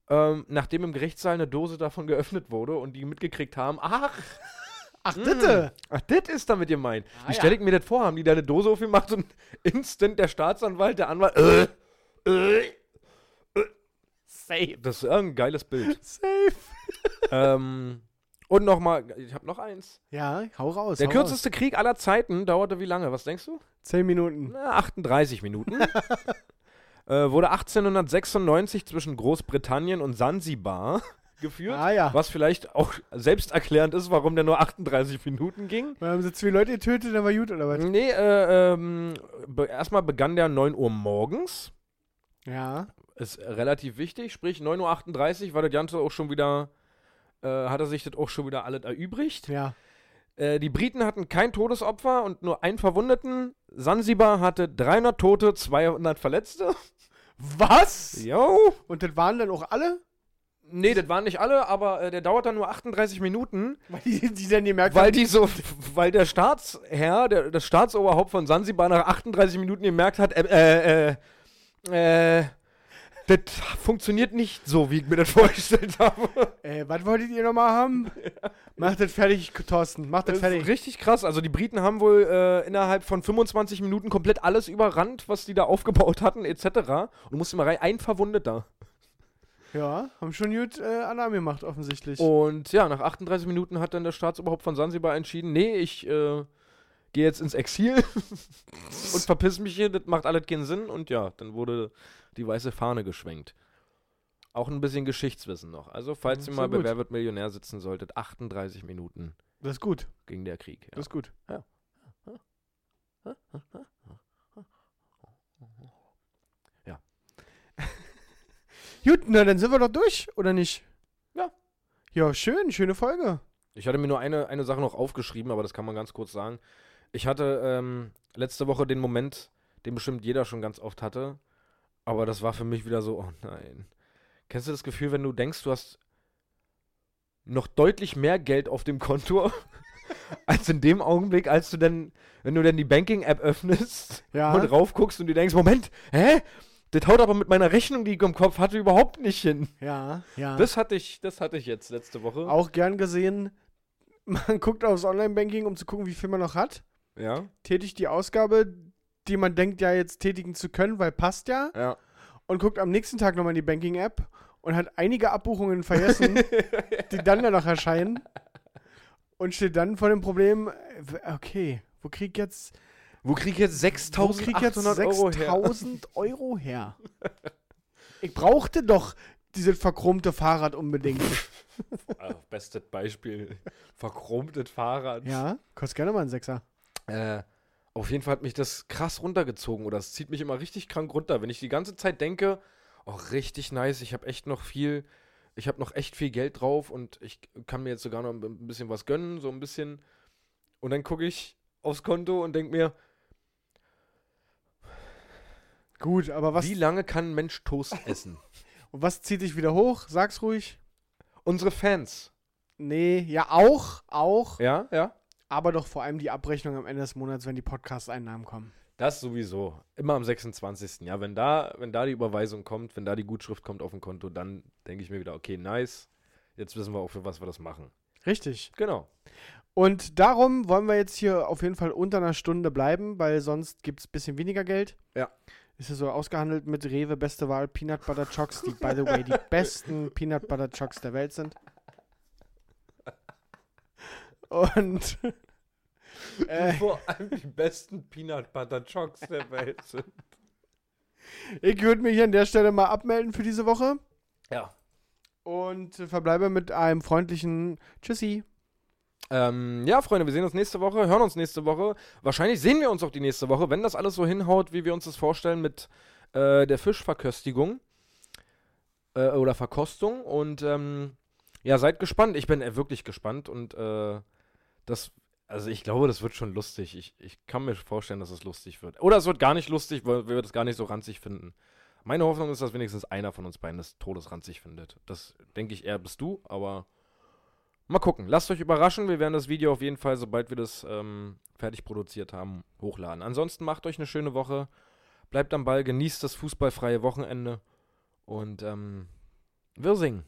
S3: Ähm, nachdem im Gerichtssaal eine Dose davon *laughs* geöffnet wurde und die mitgekriegt haben, ach,
S4: Ach,
S3: Mm.
S4: bitte!
S3: Ach, das ist damit gemeint.
S4: Ah,
S3: Wie stelle ich mir das vor? Haben die da eine Dose aufgemacht und instant der Staatsanwalt, der Anwalt, äh, äh,
S4: Safe.
S3: das ist ein geiles Bild.
S4: Safe.
S3: ähm, und nochmal, ich habe noch eins.
S4: Ja, hau raus.
S3: Der
S4: hau
S3: kürzeste Krieg aller Zeiten dauerte wie lange? Was denkst du?
S4: Raus. Zehn Minuten.
S3: Na, 38 Minuten. *laughs* äh, wurde 1896 zwischen Großbritannien und Sansibar *laughs* geführt.
S4: Ah ja.
S3: Was vielleicht auch selbsterklärend ist, warum der nur 38 Minuten ging.
S4: Dann haben sie zwei Leute getötet, dann war gut, oder was?
S3: Nee, äh, ähm, be erstmal begann der 9 Uhr morgens.
S4: Ja.
S3: Ist relativ wichtig, sprich 9.38 Uhr war das Ganze auch schon wieder, äh, hat er sich das auch schon wieder alles erübrigt.
S4: Ja.
S3: Äh, die Briten hatten kein Todesopfer und nur einen Verwundeten. Sansibar hatte 300 Tote, 200 Verletzte. *laughs*
S4: Was?
S3: Jo.
S4: Und das waren dann auch alle?
S3: Nee, das waren nicht alle, aber äh, der dauert dann nur 38 Minuten,
S4: Weil die, die dann gemerkt
S3: weil
S4: haben,
S3: die so, weil der Staatsherr, der, das Staatsoberhaupt von Sansibar nach 38 Minuten gemerkt hat, äh, äh, äh, äh, das funktioniert nicht so, wie ich mir das *laughs* vorgestellt habe.
S4: äh, was wolltet ihr nochmal haben? *laughs* Macht das fertig, Thorsten. Macht das
S3: Das ist
S4: fertig.
S3: richtig krass. Also die Briten haben wohl äh, innerhalb von 25 Minuten komplett alles überrannt, was die da aufgebaut hatten, etc. Und du musst immer rein, ein Verwundeter.
S4: Ja, haben schon gut äh, Alarm gemacht, offensichtlich.
S3: Und ja, nach 38 Minuten hat dann der Staatsoberhaupt von Sansibar entschieden, nee, ich äh, gehe jetzt ins Exil *laughs* und verpiss mich hier, das macht alles keinen Sinn. Und ja, dann wurde die weiße Fahne geschwenkt. Auch ein bisschen Geschichtswissen noch. Also, falls
S4: Ja,
S3: ihr mal
S4: ja
S3: bei. Wer wird Millionär sitzen solltet, 38 Minuten
S4: Das ist gut.
S3: ging der Krieg. Ja.
S4: Das ist gut.
S3: Ja. *laughs*
S4: Gut, na dann sind wir doch durch, oder nicht?
S3: Ja.
S4: Ja, schön, schöne Folge.
S3: Ich hatte mir nur eine, eine Sache noch aufgeschrieben, aber das kann man ganz kurz sagen. Ich hatte ähm, letzte Woche den Moment, den bestimmt jeder schon ganz oft hatte, aber das war für mich wieder so, oh nein. Kennst du das Gefühl, wenn du denkst, du hast noch deutlich mehr Geld auf dem Konto, *laughs* als in dem Augenblick, als du dann, wenn du dann die Banking-App öffnest
S4: Ja.
S3: und raufguckst und du denkst, Moment, hä? Das haut aber mit meiner Rechnung, die ich im Kopf hatte, überhaupt nicht hin.
S4: Ja, ja.
S3: Das hatte ich, das hatte ich jetzt letzte Woche.
S4: Auch gern gesehen, man *laughs* guckt aufs Online-Banking, um zu gucken, wie viel man noch hat.
S3: Ja.
S4: Tätigt die Ausgabe, die man denkt, ja jetzt tätigen zu können, weil passt ja.
S3: Ja.
S4: Und guckt am nächsten Tag nochmal in die Banking-App und hat einige Abbuchungen vergessen, *laughs* die dann ja noch erscheinen. Und steht dann vor dem Problem, äh, okay, wo krieg ich jetzt,
S3: Wo krieg ich jetzt
S4: wo krieg ich jetzt
S3: 6.800 Euro her?
S4: 6000 *laughs* Euro her? Ich brauchte doch dieses verchromte Fahrrad unbedingt.
S3: Ah, *laughs* bestes Beispiel. Verchromtes Fahrrad.
S4: Ja, kostet gerne mal einen Sechser.
S3: Äh, auf jeden Fall hat mich das krass runtergezogen oder es zieht mich immer richtig krank runter. Wenn ich die ganze Zeit denke, oh, richtig nice, ich habe echt noch viel, ich habe noch echt viel Geld drauf und ich kann mir jetzt sogar noch ein bisschen was gönnen, so ein bisschen. Und dann gucke ich aufs Konto und denke mir,
S4: Gut, aber was,
S3: wie lange kann ein Mensch Toast *laughs* essen?
S4: und was zieht dich wieder hoch? Sag's ruhig.
S3: Unsere Fans.
S4: Nee, ja auch, auch,
S3: Ja, ja.
S4: Aber doch vor allem die Abrechnung am Ende des Monats, wenn die Podcast-Einnahmen kommen.
S3: Das sowieso. Immer am 26. Ja, wenn da, wenn da die Überweisung kommt, wenn da die Gutschrift kommt auf dem Konto, dann denke ich mir wieder, okay, nice. Jetzt wissen wir auch, für was wir das machen.
S4: Richtig.
S3: Genau.
S4: Und darum wollen wir jetzt hier auf jeden Fall unter einer Stunde bleiben, weil sonst gibt es ein bisschen weniger Geld.
S3: Ja.
S4: Ist ja so ausgehandelt mit Rewe beste Wahl Peanut Butter Chocks, die by the way die *laughs* besten Peanut Butter Chocks der Welt sind. Und *laughs* äh,
S3: Vor allem die besten Peanut Butter Chocks der Welt sind.
S4: ich würde mich an der Stelle mal abmelden für diese Woche
S3: Ja.
S4: und verbleibe mit einem freundlichen Tschüssi.
S3: Ähm, ja, Freunde, wir sehen uns nächste Woche, hören uns nächste Woche. Wahrscheinlich sehen wir uns auch die nächste Woche, wenn das alles so hinhaut, wie wir uns das vorstellen mit äh, der Fischverköstigung äh, oder Verkostung. Und ähm, ja, seid gespannt. Ich bin äh, wirklich gespannt und äh, das, also ich glaube, das wird schon lustig. Ich, ich kann mir vorstellen, dass es lustig wird. Oder es wird gar nicht lustig, weil wir das gar nicht so ranzig finden. Meine Hoffnung ist, dass wenigstens einer von uns beiden das todesranzig findet. Das denke ich eher bist du, aber mal gucken. Lasst euch überraschen. Wir werden das Video auf jeden Fall, sobald wir das ähm, fertig produziert haben, hochladen. Ansonsten macht euch eine schöne Woche. Bleibt am Ball, genießt das fußballfreie Wochenende und ähm, wir singen.